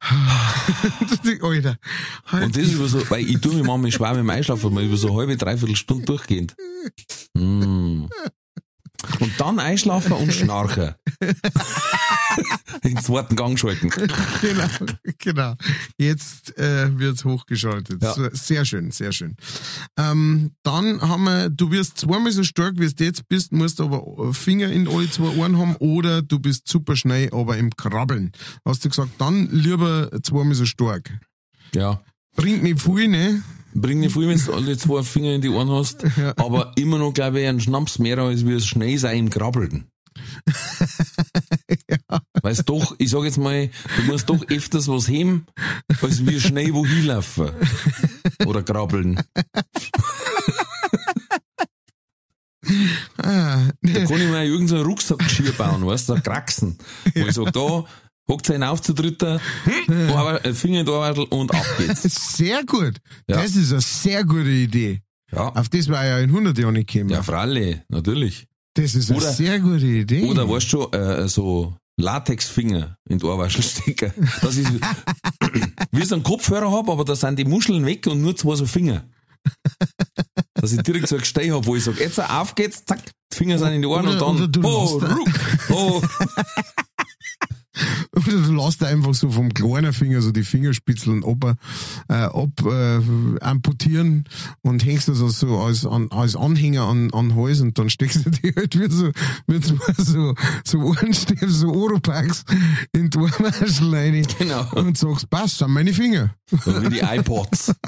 Alter. Halt Und das ist über so, weil ich tue mir manchmal schwer mit dem Einschlafen, mal über so eine halbe, dreiviertel Stunde durchgehend. Mm. Und dann einschlafen und schnarchen. Den zweiten Gang schalten. genau, genau. Jetzt äh, wird's hochgeschaltet. Ja. Sehr schön, sehr schön. Ähm, dann haben wir, du wirst zweimal so stark, wie du jetzt bist, musst aber Finger in alle zwei Ohren haben oder du bist super schnell, aber im Krabbeln. Hast du gesagt, dann lieber zweimal so stark. Ja. Bringt nicht viel, ne? Bring nicht viel, wenn du alle zwei Finger in die Ohren hast. Aber immer noch, glaube ich, ein Schnaps mehr, als wie es schnell sein im Krabbeln. Weil es doch, ich sag jetzt mal, du musst doch öfters was heben, als wie schnell wohin laufen. Oder krabbeln. Ah, Da kann ich mir irgendeinen so Rucksackgeschirr bauen, weißt du, so Kraxen. Wo ich sag, da hockt einen auf zu dritter, Arbeit- äh, Finger in die Arbeitel und ab geht's. sehr gut. Ja. Das ist eine sehr gute Idee. Ja, Auf das war ja in 100 Jahren nicht gekommen. ja, Fralle, natürlich. Das ist eine Oder- sehr gute Idee. Oder weißt du äh, so Latexfinger in die Ohrwaschel stecken. Das ist, wie so einen Kopfhörer hab, aber da sind die Muscheln weg und nur zwei so Finger. Dass ich direkt so ein Gesteh hab, wo ich sag, jetzt auf geht's, zack, die Finger sind in die Ohren Oder- und dann, oh, ruck, oh. Oder du lässt einfach so vom kleinen Finger so die Fingerspitzeln ab, äh, ab äh, amputieren und hängst das also so als, an, als Anhänger an, an Hals und dann steckst du die halt wie so, mit so, so, so Ohrenstäbe, so Oropax in die Ohrwaschel rein Genau. und sagst, passt, sind meine Finger. So wie die iPods.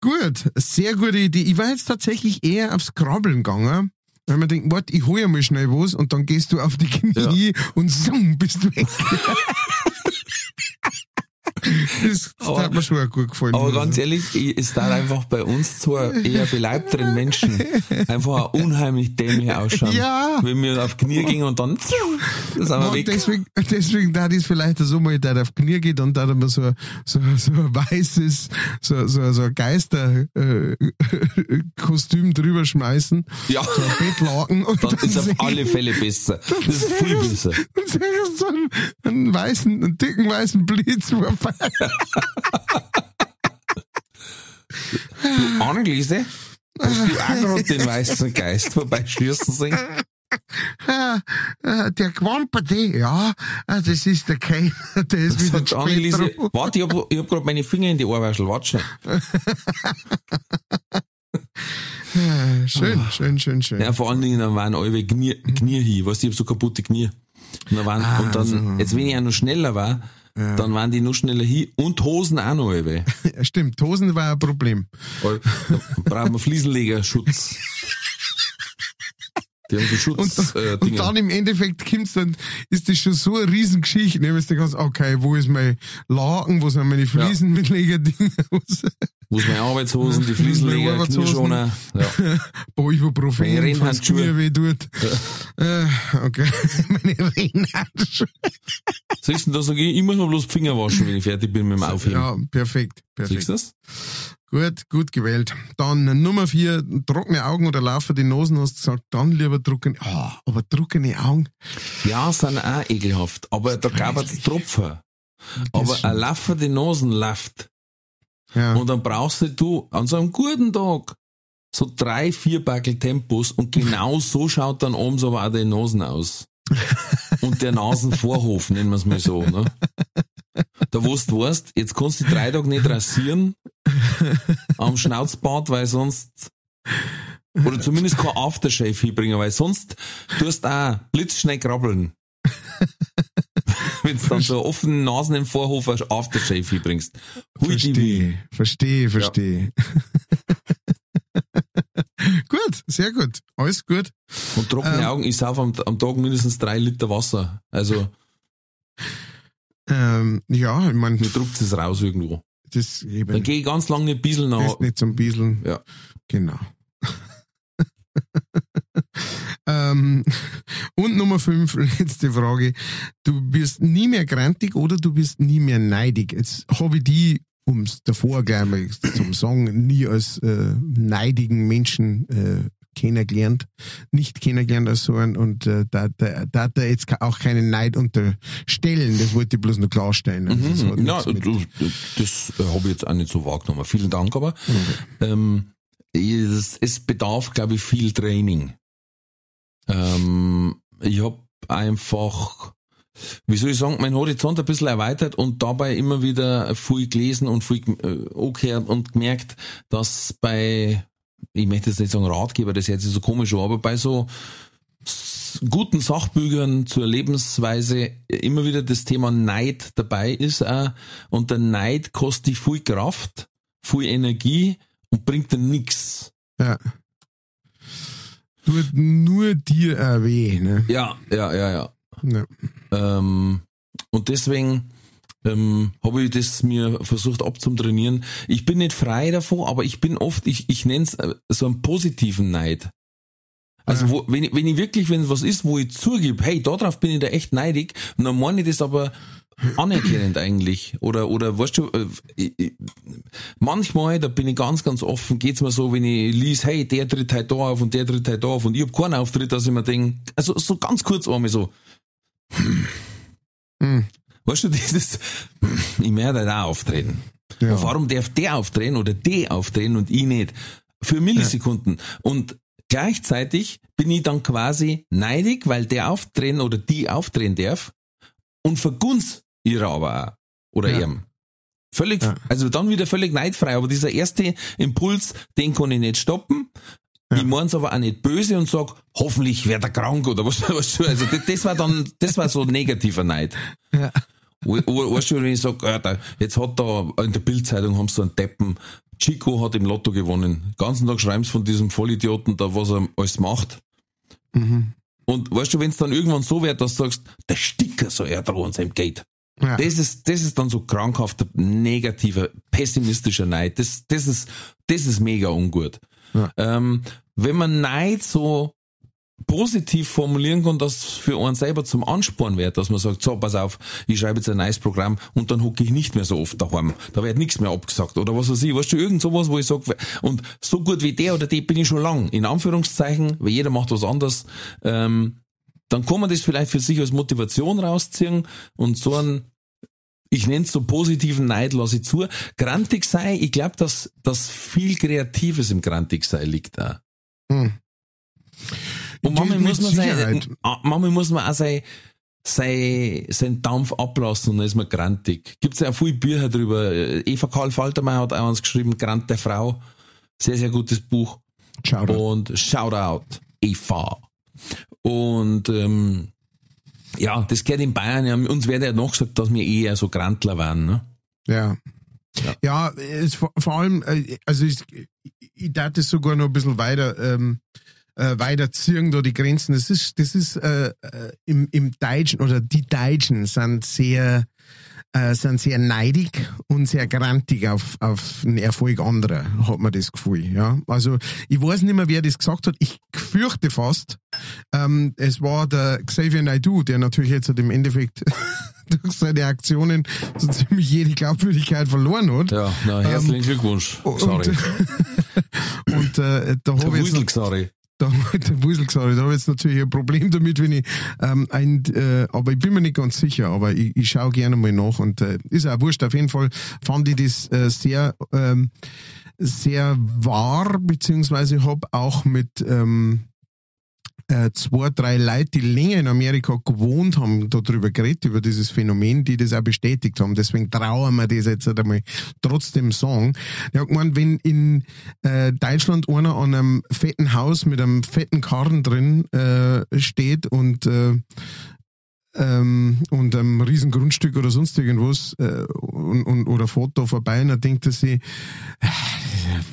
Gut, sehr gute Idee. Ich war jetzt tatsächlich eher aufs Krabbeln gegangen. Weil man denkt, warte, ich hol ja mal schnell was und dann gehst du auf die Knie und so bist du weg. das Aber darf mir schon gut gefallen. Aber ganz ehrlich, ich- es darf einfach bei uns zwar eher beleibteren Menschen einfach unheimlich dämlich ausschauen. Ja. Wenn wir auf Knie gehen und dann sind wir weg. deswegen, deswegen da ist vielleicht so mal, der auf Knie geht und da man so, so, so ein weißes, so, so, so ein Geister, äh, drüber schmeißen. Ja. So ein Bettlaken und Dann ist seh- auf alle Fälle besser. Das ist viel besser. dann ich so einen, einen weißen, einen dicken weißen Blitz vorbei. Anneliese, hast du auch gerade den weißen Geist vorbeischießen sehen? Ah, der Quamperte, ja, ah, das ist der Keiner, der ist wieder zu spät Anneliese, warte, ich hab, ich hab gerade meine Finger in die Ohrwaschel, warte schon. Ah, Schön, schön, schön, schön. Ja, vor allen Dingen, dann waren alle Knie, Knie hin, weißt du, ich hab so kaputte Knie. Und dann, waren, Ah, und dann jetzt wenn ich auch noch schneller war, dann waren die noch schneller hin und Hosen auch noch. Ja, stimmt, Hosen war ein Problem. Brauchen wir Fliesenlegerschutz. Die haben so Schutz, äh, Und dann im Endeffekt kommt's dann, ist das schon so eine Riesengeschichte, ne, weißt du ganz, okay, wo ist mein Laken, wo sind meine Fliesen mit Legerdinger, Wo ist meine Arbeitshosen, die Fliesenleger. Knieschoner. Ja. wo Ibuprofen, Meine falls es Rennhandschuhe. mir weh tut. Äh, okay, meine Rennhandschuhe. Siehst du, da sage ich immer noch bloß die Finger waschen, wenn ich fertig bin mit dem Aufheben. Ja, perfekt, Siehst perfekt. du das? Gut, gut gewählt. Dann Nummer vier, trockene Augen oder laufende Nosen, hast du gesagt, dann lieber trockene, ah, aber trockene Augen. Ja, sind auch ekelhaft. Aber da gab es Tropfen. Aber ein laufende Nosen läuft. Ja, Und dann brauchst du, du an so einem guten Tag so drei, vier Backel Tempos und genau so schaut dann oben so auch die Nosen aus. Und der Nasenvorhof, nennen wir es mal so. Ne? Da wo du weißt, jetzt kannst du die drei Tage nicht rasieren am Schnauzbart, weil sonst oder zumindest kein Aftershave hinbringen, weil sonst tust du auch blitzschnell krabbeln. Wenn du dann so einen offenen Nasen im Vorhof als Aftershave hinbringst. Verstehe, verstehe, verstehe. gut, sehr gut. Alles gut. Und trockene Ähm. Augen, ich sauf am, am Tag mindestens drei Liter Wasser. Also, Ähm, ja, ich meine, mir druckt es raus irgendwo. das eben Dann gehe ich ganz lange nicht bieseln nach. ist nicht zum Bieseln. Ja. Genau. ähm, und Nummer fünf, letzte Frage. Du bist nie mehr grantig oder du bist nie mehr neidig. Jetzt habe ich die, um es davor gleich mal zum Sagen, nie als äh, neidigen Menschen äh, kennengelernt, nicht kennengelernt als so ein und äh, da, da, da hat er jetzt auch keinen Neid unterstellen, das wollte ich bloß noch klarstellen. Also das Mhm. Ja, nichts mit- du, das habe ich jetzt auch nicht so wahrgenommen. Vielen Dank, aber ähm, es, es bedarf, glaube ich, viel Training. Ähm, ich habe einfach, wie soll ich sagen, mein Horizont ein bisschen erweitert und dabei immer wieder viel gelesen und viel äh, angehört und gemerkt, dass bei, ich möchte jetzt nicht sagen Ratgeber, das hört sich so komisch an, aber bei so guten Sachbüchern zur Lebensweise immer wieder das Thema Neid dabei ist auch. und der Neid kostet dich viel Kraft, viel Energie und bringt dir nix. Ja. Tut nur dir auch weh, ne? Ja, ja, ja, ja. Ja. Ähm, und deswegen ähm, habe ich das mir versucht abzutrainieren. Ich bin nicht frei davon, aber ich bin oft, ich, ich nenne es so einen positiven Neid. Also Ja. wo, wenn, ich, wenn ich wirklich, wenn was ist, wo ich zugebe, hey, darauf bin ich da echt neidig, und dann meine ich das aber anerkennend eigentlich. Oder, oder weißt du, äh, ich, ich, manchmal, da bin ich ganz, ganz offen, geht's mir so, wenn ich lies, hey, der tritt halt da auf und der tritt halt da auf und ich hab keinen Auftritt, dass ich mir denke, also so ganz kurz einmal so, Hm. Weißt du, dieses, ich werde da auch auftreten. Ja. Und warum darf der auftreten oder die auftreten und ich nicht? Für Millisekunden. Und gleichzeitig bin ich dann quasi neidig, weil der auftreten oder die auftreten darf und vergunst ihrer aber auch. Oder Ja. ihrem. Völlig, Ja. also dann wieder völlig neidfrei. Aber dieser erste Impuls, den kann ich nicht stoppen. Ja. Ich mein's aber auch nicht böse und sag, hoffentlich wird er krank oder was, was also das, das war dann, das war so negativer Neid. Ja. Weißt du, wenn ich sag, Alter, jetzt hat da in der Bildzeitung haben sie so einen Deppen, Chico hat im Lotto gewonnen. Den ganzen Tag schreiben sie von diesem Vollidioten da, was er alles macht. Mhm. Und weißt du, wenn es dann irgendwann so wird, dass du sagst, der Sticker soll er an seinem Gate. Ja. Das ist, das ist dann so krankhafter, negativer, pessimistischer Neid. Das, das ist, das ist mega ungut. Ja. Ähm, wenn man Neid so positiv formulieren kann, dass für einen selber zum Ansporn wird, dass man sagt, so, pass auf, ich schreibe jetzt ein neues Programm und dann hocke ich nicht mehr so oft daheim. Da wird nichts mehr abgesagt oder was weiß ich. Weißt du, irgend sowas, wo ich sage, und so gut wie der oder die bin ich schon lang, in Anführungszeichen, weil jeder macht was anderes, ähm, dann kann man das vielleicht für sich als Motivation rausziehen und so einen ich nenne es so positiven Neid, lasse ich zu. Grantig sei, ich glaube, dass, dass viel Kreatives im Grantig sei liegt da. Hm. Und manchmal muss man sein, manchmal muss man auch sein, sein, sein Dampf ablassen und dann ist man grantig. Gibt's ja auch viele Bücher drüber. Eva Karl Faltermeier hat auch eins geschrieben, Grant der Frau. Sehr, sehr gutes Buch. Da. Und Shoutout, Eva. Und ähm, ja, das geht in Bayern. Ja, uns wird ja noch gesagt, dass wir eher so Grantler waren. Ne? Ja. Ja. Ja, es, vor allem, äh, also ich, ich darf das sogar noch ein bisschen weiter, ähm, äh, weiter ziehen, da die Grenzen. Das ist, das ist äh, äh, im, im Deutschen oder die Deutschen sind sehr, äh, sind sehr neidig und sehr grantig auf, auf den Erfolg anderer, hat man das Gefühl. Ja? Also ich weiß nicht mehr, wer das gesagt hat. Ich fürchte fast, ähm, es war der Xavier Naidoo, der natürlich jetzt im Endeffekt durch seine Aktionen so ziemlich jede Glaubwürdigkeit verloren hat. Ja, na, herzlichen Glückwunsch. Sorry. Und, und äh, da habe ich sorry. da, der Wusel gesagt, da habe ich jetzt natürlich ein Problem damit, wenn ich ähm, ein, äh, aber ich bin mir nicht ganz sicher, aber ich, ich schaue gerne mal nach und äh, ist auch wurscht. Auf jeden Fall fand ich das äh, sehr ähm, sehr wahr, beziehungsweise habe auch mit ähm, äh, zwei, drei Leute, die länger in Amerika gewohnt haben, darüber geredet, über dieses Phänomen, die das auch bestätigt haben. Deswegen trauern wir das jetzt einmal trotzdem sagen. Der hat gemeint, wenn in äh, Deutschland einer an einem fetten Haus mit einem fetten Karren drin äh, steht und äh, ähm, und einem riesen Grundstück oder sonst irgendwas äh, und, und, oder Foto vorbei und dann denkt er sich,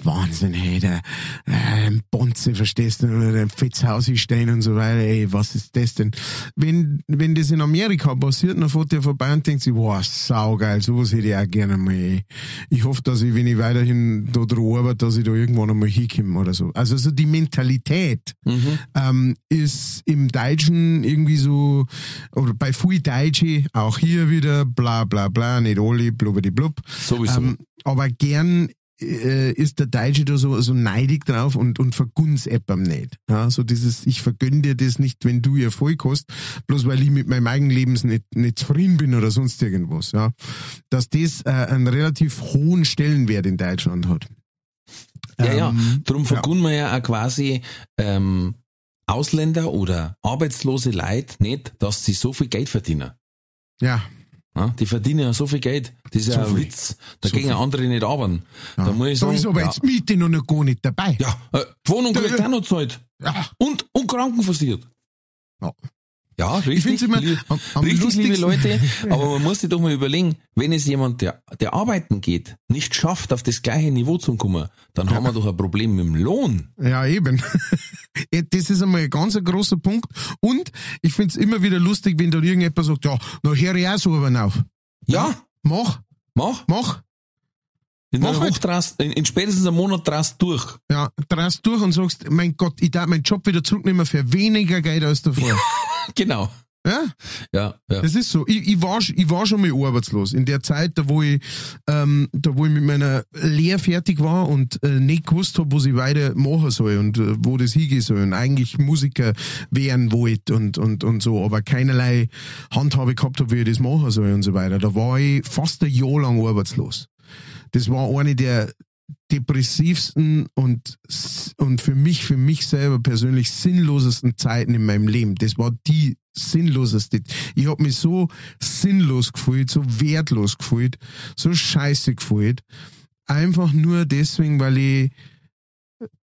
Wahnsinn, hey, der äh, Bonze, verstehst du, oder ein Fetzhaus stehen und so weiter, ey, was ist das denn? Wenn, wenn das in Amerika passiert, dann fährt der vorbei und denkt sich, wow, saugeil, sowas hätte ich auch gerne mal, ey. Ich hoffe, dass ich, wenn ich weiterhin da dran arbeite, dass ich da irgendwann einmal hinkomme oder so. Also so die Mentalität ähm, ist im Deutschen irgendwie so, oder bei viel Deutsche, auch hier wieder, bla bla bla, nicht alle, blubberdi blub. Sowieso. Ähm, aber gern äh, ist der Deutsche da so, so neidig drauf und, und vergunst etwas nicht. Ja, so dieses, ich vergönn dir das nicht, wenn du Erfolg hast, bloß weil ich mit meinem eigenen Leben nicht, nicht zufrieden bin oder sonst irgendwas. Ja, dass das äh, einen relativ hohen Stellenwert in Deutschland hat. Ja, ja. Ähm, Darum vergunnen wir ja auch quasi ähm, Ausländer oder arbeitslose Leute nicht, dass sie so viel Geld verdienen. Ja, Ja, die verdienen ja so viel Geld. Das ist So ja ein viel. Witz. Da So gehen viel. andere nicht arbeiten. ja. Da muss ich sagen, ist aber ja, jetzt Miete noch nicht gar nicht dabei. ja, äh, die Wohnung Da- auch noch Zeit. Ja. Und, und krankenversichert. Ja. Ja, richtig. Ich find's immer am, am Richtig, liebe lustigsten- Leute, aber man muss sich doch mal überlegen, wenn es jemand, der, der arbeiten geht, nicht schafft, auf das gleiche Niveau zu kommen, dann haben wir doch ein Problem mit dem Lohn. Ja, eben. Ja, das ist einmal ein ganz großer Punkt. Und ich find's immer wieder lustig, wenn da irgendjemand sagt, ja, na höre ich auch so auf. Ja, Mach, mach. mach. In, einer halt. Drast, in, in spätestens einem Monat drast durch. Ja, drehst durch und sagst, mein Gott, ich darf meinen Job wieder zurücknehmen für weniger Geld als davor. Genau. ja, Ja, ja. das ist so. Ich, ich, war, ich war schon mal arbeitslos. In der Zeit, da wo ich, ähm, da wo ich mit meiner Lehre fertig war und äh, nicht gewusst habe, was ich weiter machen soll und äh, wo das hingehen soll. Und eigentlich Musiker werden wollte und, und, und so, aber keinerlei Handhabe gehabt habe, wie ich das machen soll und so weiter. Da war ich fast ein Jahr lang arbeitslos. Das war eine der depressivsten und, und für mich, für mich selber persönlich sinnlosesten Zeiten in meinem Leben. Das war die sinnloseste. Ich habe mich so sinnlos gefühlt, so wertlos gefühlt, so scheiße gefühlt. Einfach nur deswegen, weil ich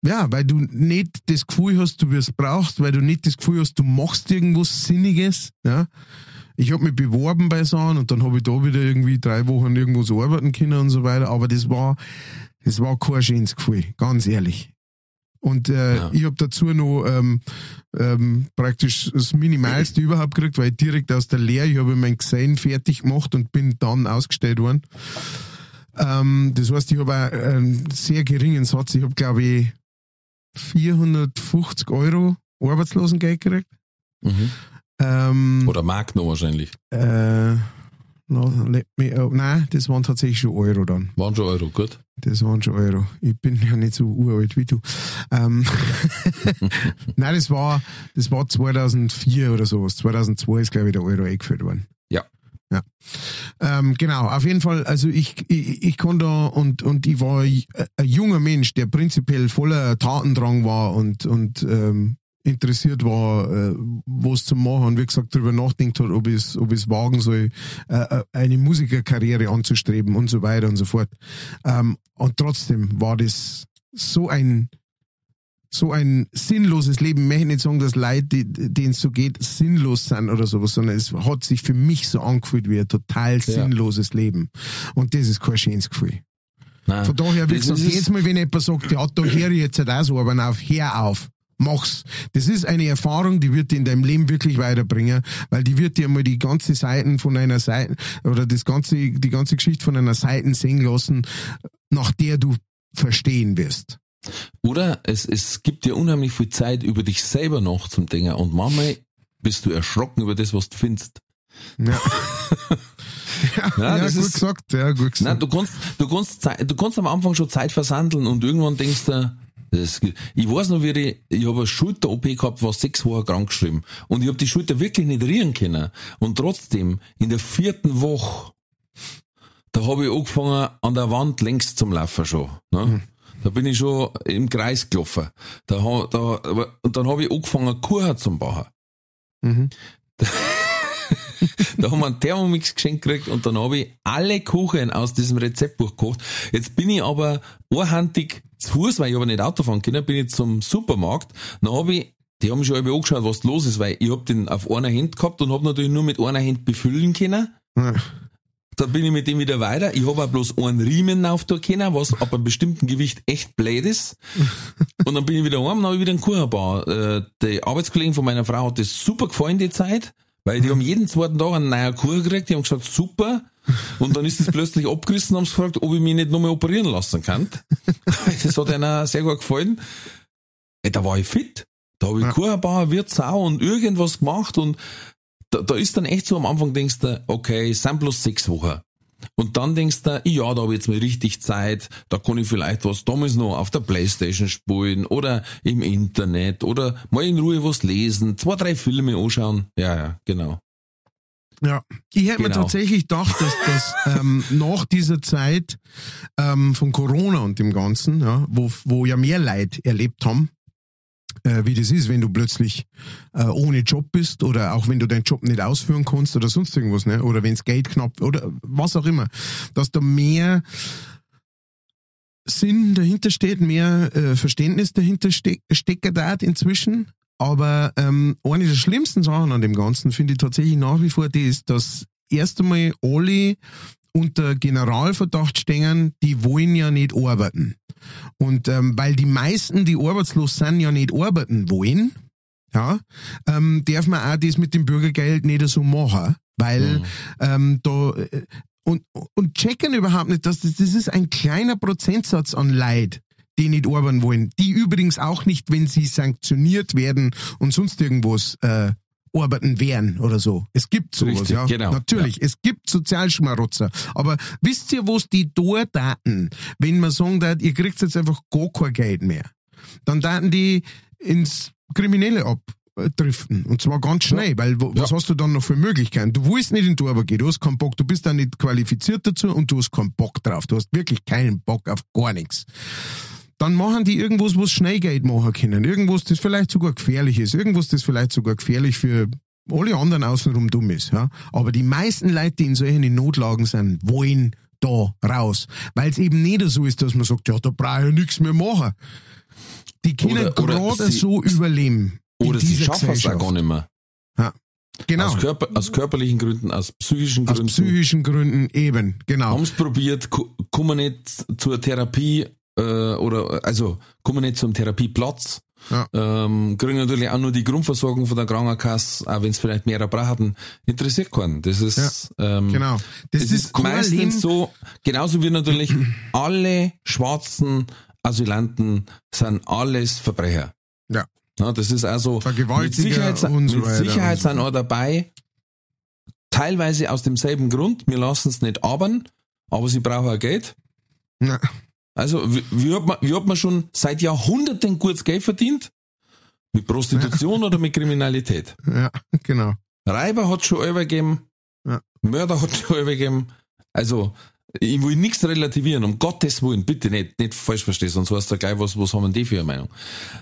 ja, weil du nicht das Gefühl hast, du wirst brauchst, weil du nicht das Gefühl hast, du machst irgendwas Sinniges, ja. Ich habe mich beworben bei Sachen und dann habe ich da wieder irgendwie drei Wochen irgendwo so arbeiten können und so weiter, aber das war, das war kein schönes Gefühl, ganz ehrlich. Und äh, Ja. ich habe dazu noch ähm, ähm, praktisch das Minimalste überhaupt gekriegt, weil ich direkt aus der Lehre, ich habe mein Gesellen fertig gemacht und bin dann ausgestellt worden. Ähm, das heißt, ich habe einen sehr geringen Satz. Ich habe, glaube ich, 450 Euro Arbeitslosengeld gekriegt. Mhm. Ähm, Oder Mark noch wahrscheinlich. äh, no, let me, oh, nein, das waren tatsächlich schon Euro dann. Waren schon Euro, gut. Das waren schon Euro. Ich bin ja nicht so uralt wie du. Ähm, nein, das war, das war 2004 oder sowas. 2002 ist, glaube ich, der Euro eingeführt worden. Ja. Ja. Ähm, genau, auf jeden Fall, also ich, ich, ich kann da und, und ich war ein junger Mensch, der prinzipiell voller Tatendrang war und, und ähm, interessiert war, äh, was zu machen und wie gesagt darüber nachdenkt hat, ob es ob es wagen soll, äh, äh, eine Musikerkarriere anzustreben und so weiter und so fort. Ähm, und trotzdem war das so ein so ein sinnloses Leben. Ich möchte nicht sagen, dass Leute, denen es so geht, sinnlos sind oder sowas, sondern es hat sich für mich so angefühlt wie ein total sinnloses Leben. Und das ist kein schönes Gefühl. Nein. Von daher, wie gesagt, jedes Mal, wenn jemand sagt, ja, da höre ich jetzt halt auch so, aber auf, hör auf. Mach's. Das ist eine Erfahrung, die wird dir in deinem Leben wirklich weiterbringen, weil die wird dir mal die ganze Seiten von einer Seite oder das ganze, die ganze Geschichte von einer Seite sehen lassen, nach der du verstehen wirst. Oder es, es gibt dir unheimlich viel Zeit, über dich selber nachzudenken und manchmal bist du erschrocken über das, was du findest. Ja, ja, Ja, ja das gut ist- gesagt, ja, gut gesagt. Nein, du kannst, du kannst, du kannst am Anfang schon Zeit versandeln und irgendwann denkst du, das, ich weiß noch, wie ich, ich habe eine Schulter-OP gehabt, war sechs Wochen krank geschrieben. Und ich habe die Schulter wirklich nicht rühren können. Und trotzdem, in der vierten Woche, da habe ich angefangen, an der Wand längs zum Laufen schon. Ne? Da bin ich schon im Kreis gelaufen. Da, da, und dann habe ich angefangen, Kuchen zu bauen. Mhm. Da haben wir einen Thermomix geschenkt gekriegt und dann habe ich alle Kuchen aus diesem Rezeptbuch gekocht. Jetzt bin ich aber einhandig zu Fuß, weil ich aber nicht Auto fahren können, bin ich zum Supermarkt. Dann habe ich, die haben schon alle angeschaut, was los ist, weil ich hab den auf einer Hand gehabt und habe natürlich nur mit einer Hand befüllen können. Ja. Dann bin ich mit dem wieder weiter. Ich habe auch bloß einen Riemen auftun können, was ab einem bestimmten Gewicht echt blöd ist. Und dann bin ich wieder heim und habe ich wieder einen Kuchen gebaut. Äh, die Arbeitskollegen von meiner Frau hat das super gefallen, die Zeit, weil die haben jeden zweiten Tag einen neuen Kuchen gekriegt, die haben gesagt, super. Und dann ist es plötzlich abgerissen und haben sie gefragt, ob ich mich nicht nochmal operieren lassen kann. Das hat ihnen sehr gut gefallen. Ey, da war ich fit. Da habe ich Ja. Kuchenbauer, Wirtsau und irgendwas gemacht und da, da ist dann echt so am Anfang denkst du, okay, es sind bloß sechs Wochen. Und dann denkst du, ja, da habe ich jetzt mal richtig Zeit, da kann ich vielleicht was damals noch auf der Playstation spielen oder im Internet oder mal in Ruhe was lesen, zwei, drei Filme anschauen. Ja, ja, genau. Ja, ich hätte mir Genau. tatsächlich gedacht, dass, dass ähm, nach dieser Zeit ähm, von Corona und dem Ganzen, ja, wo, wo ja mehr Leid erlebt haben, äh, wie das ist, wenn du plötzlich äh, ohne Job bist oder auch wenn du deinen Job nicht ausführen kannst oder sonst irgendwas, ne? oder wenns Geld knapp oder was auch immer, dass da mehr Sinn dahinter steht, mehr äh, Verständnis dahinter ste da inzwischen. Aber ähm, eine der schlimmsten Sachen an dem Ganzen finde ich tatsächlich nach wie vor das, dass erst einmal alle unter Generalverdacht stehen, die wollen ja nicht arbeiten. Und ähm, weil die meisten, die arbeitslos sind, ja nicht arbeiten wollen, ja, ähm, darf man auch das mit dem Bürgergeld nicht so machen, weil ähm, da äh, und, und checken überhaupt nicht, dass das, das ist ein kleiner Prozentsatz an Leid, die nicht arbeiten wollen. Die übrigens auch nicht, wenn sie sanktioniert werden und sonst irgendwas äh, arbeiten wären oder so. Es gibt sowas, Richtig, ja. genau, Natürlich, es gibt Sozialschmarotzer. Aber wisst ihr, was die dort daten, wenn man sagen darf, ihr kriegt jetzt einfach gar kein Geld mehr? Dann daten die ins Kriminelle abdriften. Und zwar ganz schnell, weil wo, was hast du dann noch für Möglichkeiten? Du willst nicht in die Arbeit gehen, du hast keinen Bock, du bist dann nicht qualifiziert dazu und du hast keinen Bock drauf. Du hast wirklich keinen Bock auf gar nichts dann machen die irgendwas, was schnell Geld machen können. Irgendwas, das vielleicht sogar gefährlich ist. Irgendwas, das vielleicht sogar gefährlich für alle anderen außenrum dumm ist. Ja? Aber die meisten Leute, die in solchen Notlagen sind, wollen da raus. Weil es eben nicht so ist, dass man sagt, ja, da brauche ich nichts mehr machen. Die können gerade so überleben. Oder sie schaffen es auch gar nicht mehr. Genau. Aus, Körper, aus körperlichen Gründen, aus psychischen Aus Gründen. psychischen Gründen eben, genau. haben es probiert, ko- kommen nicht zur Therapie äh, oder also kommen nicht zum Therapieplatz. Ja. Ähm, kriegen natürlich auch nur die Grundversorgung von der Krankenkasse, auch wenn es vielleicht mehrere brauchen, interessiert keinen. Das ist, ähm, Genau. Das, das ist, ist meistens so, genauso wie natürlich alle schwarzen Asylanten sind alles Verbrecher. Ja. Ja, das ist also mit Sicherheit, und so mit Sicherheit sind auch dabei, teilweise aus demselben Grund, wir lassen es nicht abern, aber sie brauchen auch Geld. Na, Also, wie, wie, hat man, wie hat man schon seit Jahrhunderten gutes Geld verdient? Mit Prostitution oder mit Kriminalität? ja, genau. Reiber hat schon übergeben, Ja. Mörder hat schon übergeben. Also, ich will nichts relativieren, um Gottes Willen, bitte nicht, nicht falsch verstehen, sonst weißt du gleich, was, was haben die für eine Meinung.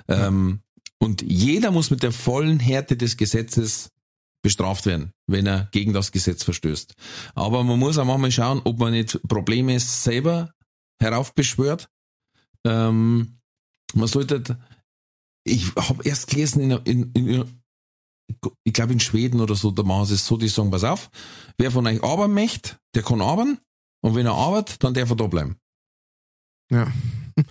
Ähm, und jeder muss mit der vollen Härte des Gesetzes bestraft werden, wenn er gegen das Gesetz verstößt. Aber man muss auch manchmal schauen, ob man nicht Probleme selber heraufbeschwört. Ähm, man sollte, ich habe erst gelesen, in, in, in, ich glaube in Schweden oder so, da machen sie es so, die sagen, pass auf, wer von euch arbeiten möchte, der kann arbeiten und wenn er arbeitet, dann darf er da bleiben. Ja.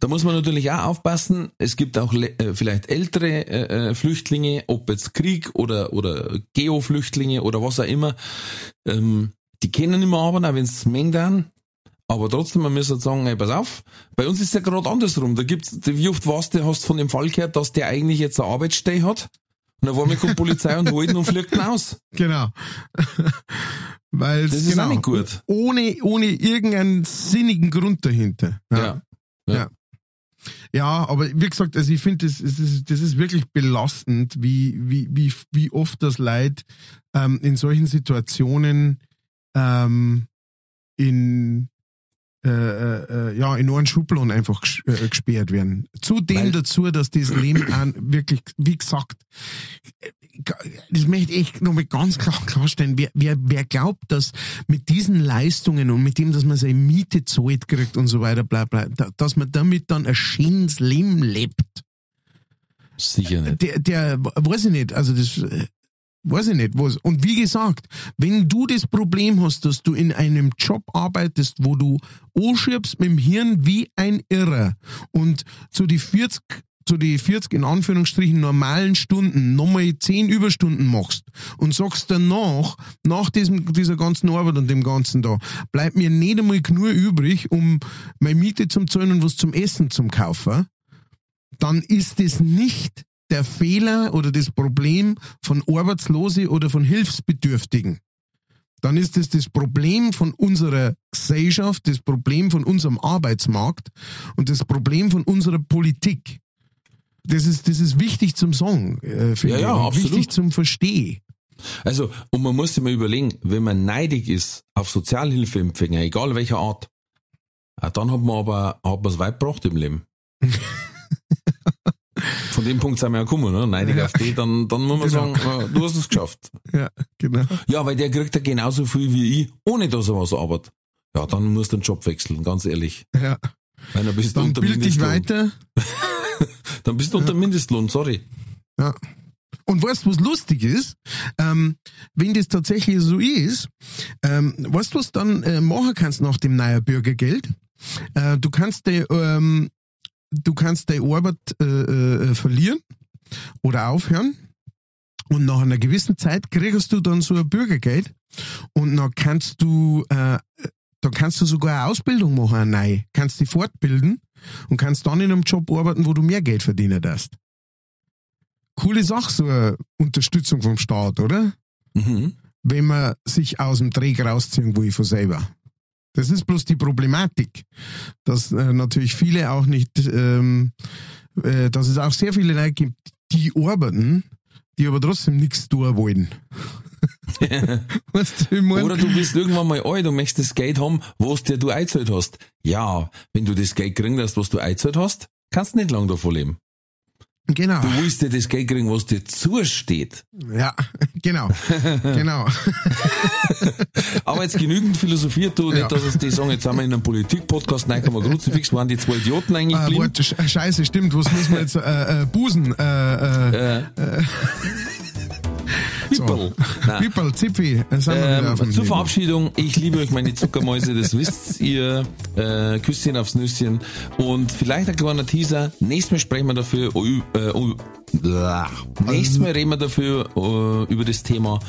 Da muss man natürlich auch aufpassen. Es gibt auch äh, vielleicht ältere äh, äh, Flüchtlinge, ob jetzt Krieg oder, oder Geo-Flüchtlinge oder was auch immer. Ähm, die können immer arbeiten, auch wenn es Mengen. Aber trotzdem, man muss halt sagen, ey, pass auf, bei uns ist ja gerade andersrum. Da gibt's, wie oft warst du, hast von dem Fall gehört, dass der eigentlich jetzt eine Arbeitsstelle hat? Und dann war mir kommt Polizei und holt ihn und fliegt ihn aus. Genau. Weil Das ist genau, auch nicht gut. Ohne, ohne irgendeinen sinnigen Grund dahinter. Ja. Ja, Ja, aber wie gesagt, also ich finde, das, das, ist, das ist wirklich belastend, wie, wie, wie, wie oft das Leid ähm, in solchen Situationen ähm, in äh, äh, ja, in einen Schubladen einfach ges äh, gesperrt werden. Zudem Weil- dazu, dass das Leben an wirklich, wie gesagt, äh, das möchte ich nochmal ganz klar klarstellen. Wer, wer, wer glaubt, dass mit diesen Leistungen und mit dem, dass man seine Miete zahlt kriegt und so weiter, bla, bla, da- dass man damit dann ein schönes Leben lebt, Sicher nicht. der, der, weiß ich nicht, also das, äh, weiß ich nicht, was. Und wie gesagt, wenn du das Problem hast, dass du in einem Job arbeitest, wo du anschiebst mit dem Hirn wie ein Irrer und zu die 40, zu die 40 in Anführungsstrichen normalen Stunden nochmal 10 Überstunden machst und sagst danach, nach diesem, dieser ganzen Arbeit und dem Ganzen da, bleibt mir nicht einmal nur übrig, um meine Miete zum Zahlen und was zum Essen zum Kaufen, dann ist es nicht der Fehler oder das Problem von Arbeitslosen oder von Hilfsbedürftigen. Dann ist es das Problem von unserer Gesellschaft, das Problem von unserem Arbeitsmarkt und das Problem von unserer Politik. Das ist, das ist wichtig zum Sagen, äh, Ja, ja, absolut. Wichtig zum Verstehen. Also, und man muss sich mal überlegen, wenn man neidig ist auf Sozialhilfeempfänger, egal welcher Art, dann hat man aber hat man es weit gebracht im Leben. Von dem Punkt sind wir ja gekommen, ne? neidig Ja. auf die, dann, dann muss man Genau. sagen, äh, du hast es geschafft. Ja, genau. Ja, weil der kriegt ja genauso viel wie ich, ohne dass er was arbeitet. Ja, dann musst du den Job wechseln, ganz ehrlich. Ja. Weil dann bist du unter bild dich Mindestlohn. weiter. Dann bist du unter Mindestlohn, sorry. Ja. Und weißt du, was lustig ist? Ähm, wenn das tatsächlich so ist, ähm, weißt du, was dann äh, machen kannst nach dem neuen Bürgergeld? Äh, du kannst die, ähm, du kannst die Arbeit äh, äh, verlieren oder aufhören. Und nach einer gewissen Zeit kriegst du dann so ein Bürgergeld und dann kannst du, äh, dann kannst du sogar eine Ausbildung machen, eine neue. Kannst dich fortbilden und kannst dann in einem Job arbeiten, wo du mehr Geld verdienen darfst coole Sache, so eine Unterstützung vom Staat, oder? Mhm. Wenn man sich aus dem Dreck rausziehen will von selber. Das ist bloß die Problematik, dass äh, natürlich viele auch nicht, ähm, äh, dass es auch sehr viele Leute gibt, die arbeiten, die aber trotzdem nichts tun wollen. weißt du? Oder du bist irgendwann mal alt und möchtest das Geld haben, was dir du eingezahlt hast. Ja, wenn du das Geld kriegen hast, was du eingezahlt hast, kannst du nicht lange davon leben. Genau. Du willst dir das Geld kriegen, was dir zusteht. Ja, genau. genau. Aber jetzt genügend philosophiert du, Ja. nicht, dass es die sagen, jetzt sind wir in einem Politik-Podcast, nein, kann man Kruzifix, waren die zwei Idioten eigentlich Äh, warte, Sch- Scheiße, stimmt, was müssen wir jetzt, äh, äh, Busen, äh, äh, Äh, so, Pippel. Nein. Pippel, Zipfi, Ähm, zur. Verabschiedung, ich liebe euch meine Zuckermäuse, das wisst ihr. Äh, Küsschen aufs Nüsschen. Und vielleicht ein kleiner Teaser. Nächstes Mal sprechen wir dafür, oh, äh, oh, blah. nächstes Mal reden wir dafür äh, über das Thema,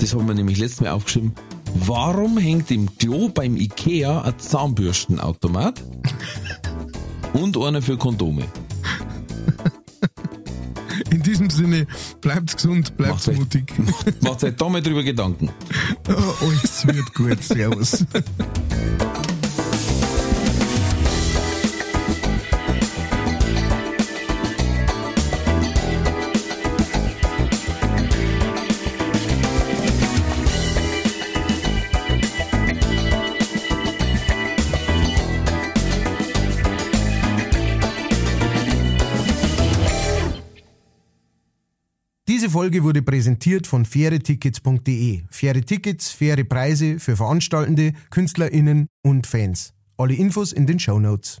das haben wir nämlich letztes Mal aufgeschrieben. Warum hängt im Klo beim Ikea ein Zahnbürstenautomat und einer für Kondome? In diesem Sinne, bleibt gesund, bleibt Macht's euch- mutig. Macht euch da mal drüber Gedanken. Oh, Alles wird gut, servus. Diese Folge wurde präsentiert von fairetickets.de. Faire Tickets, faire Preise für Veranstaltende, KünstlerInnen und Fans. Alle Infos in den Show Notes.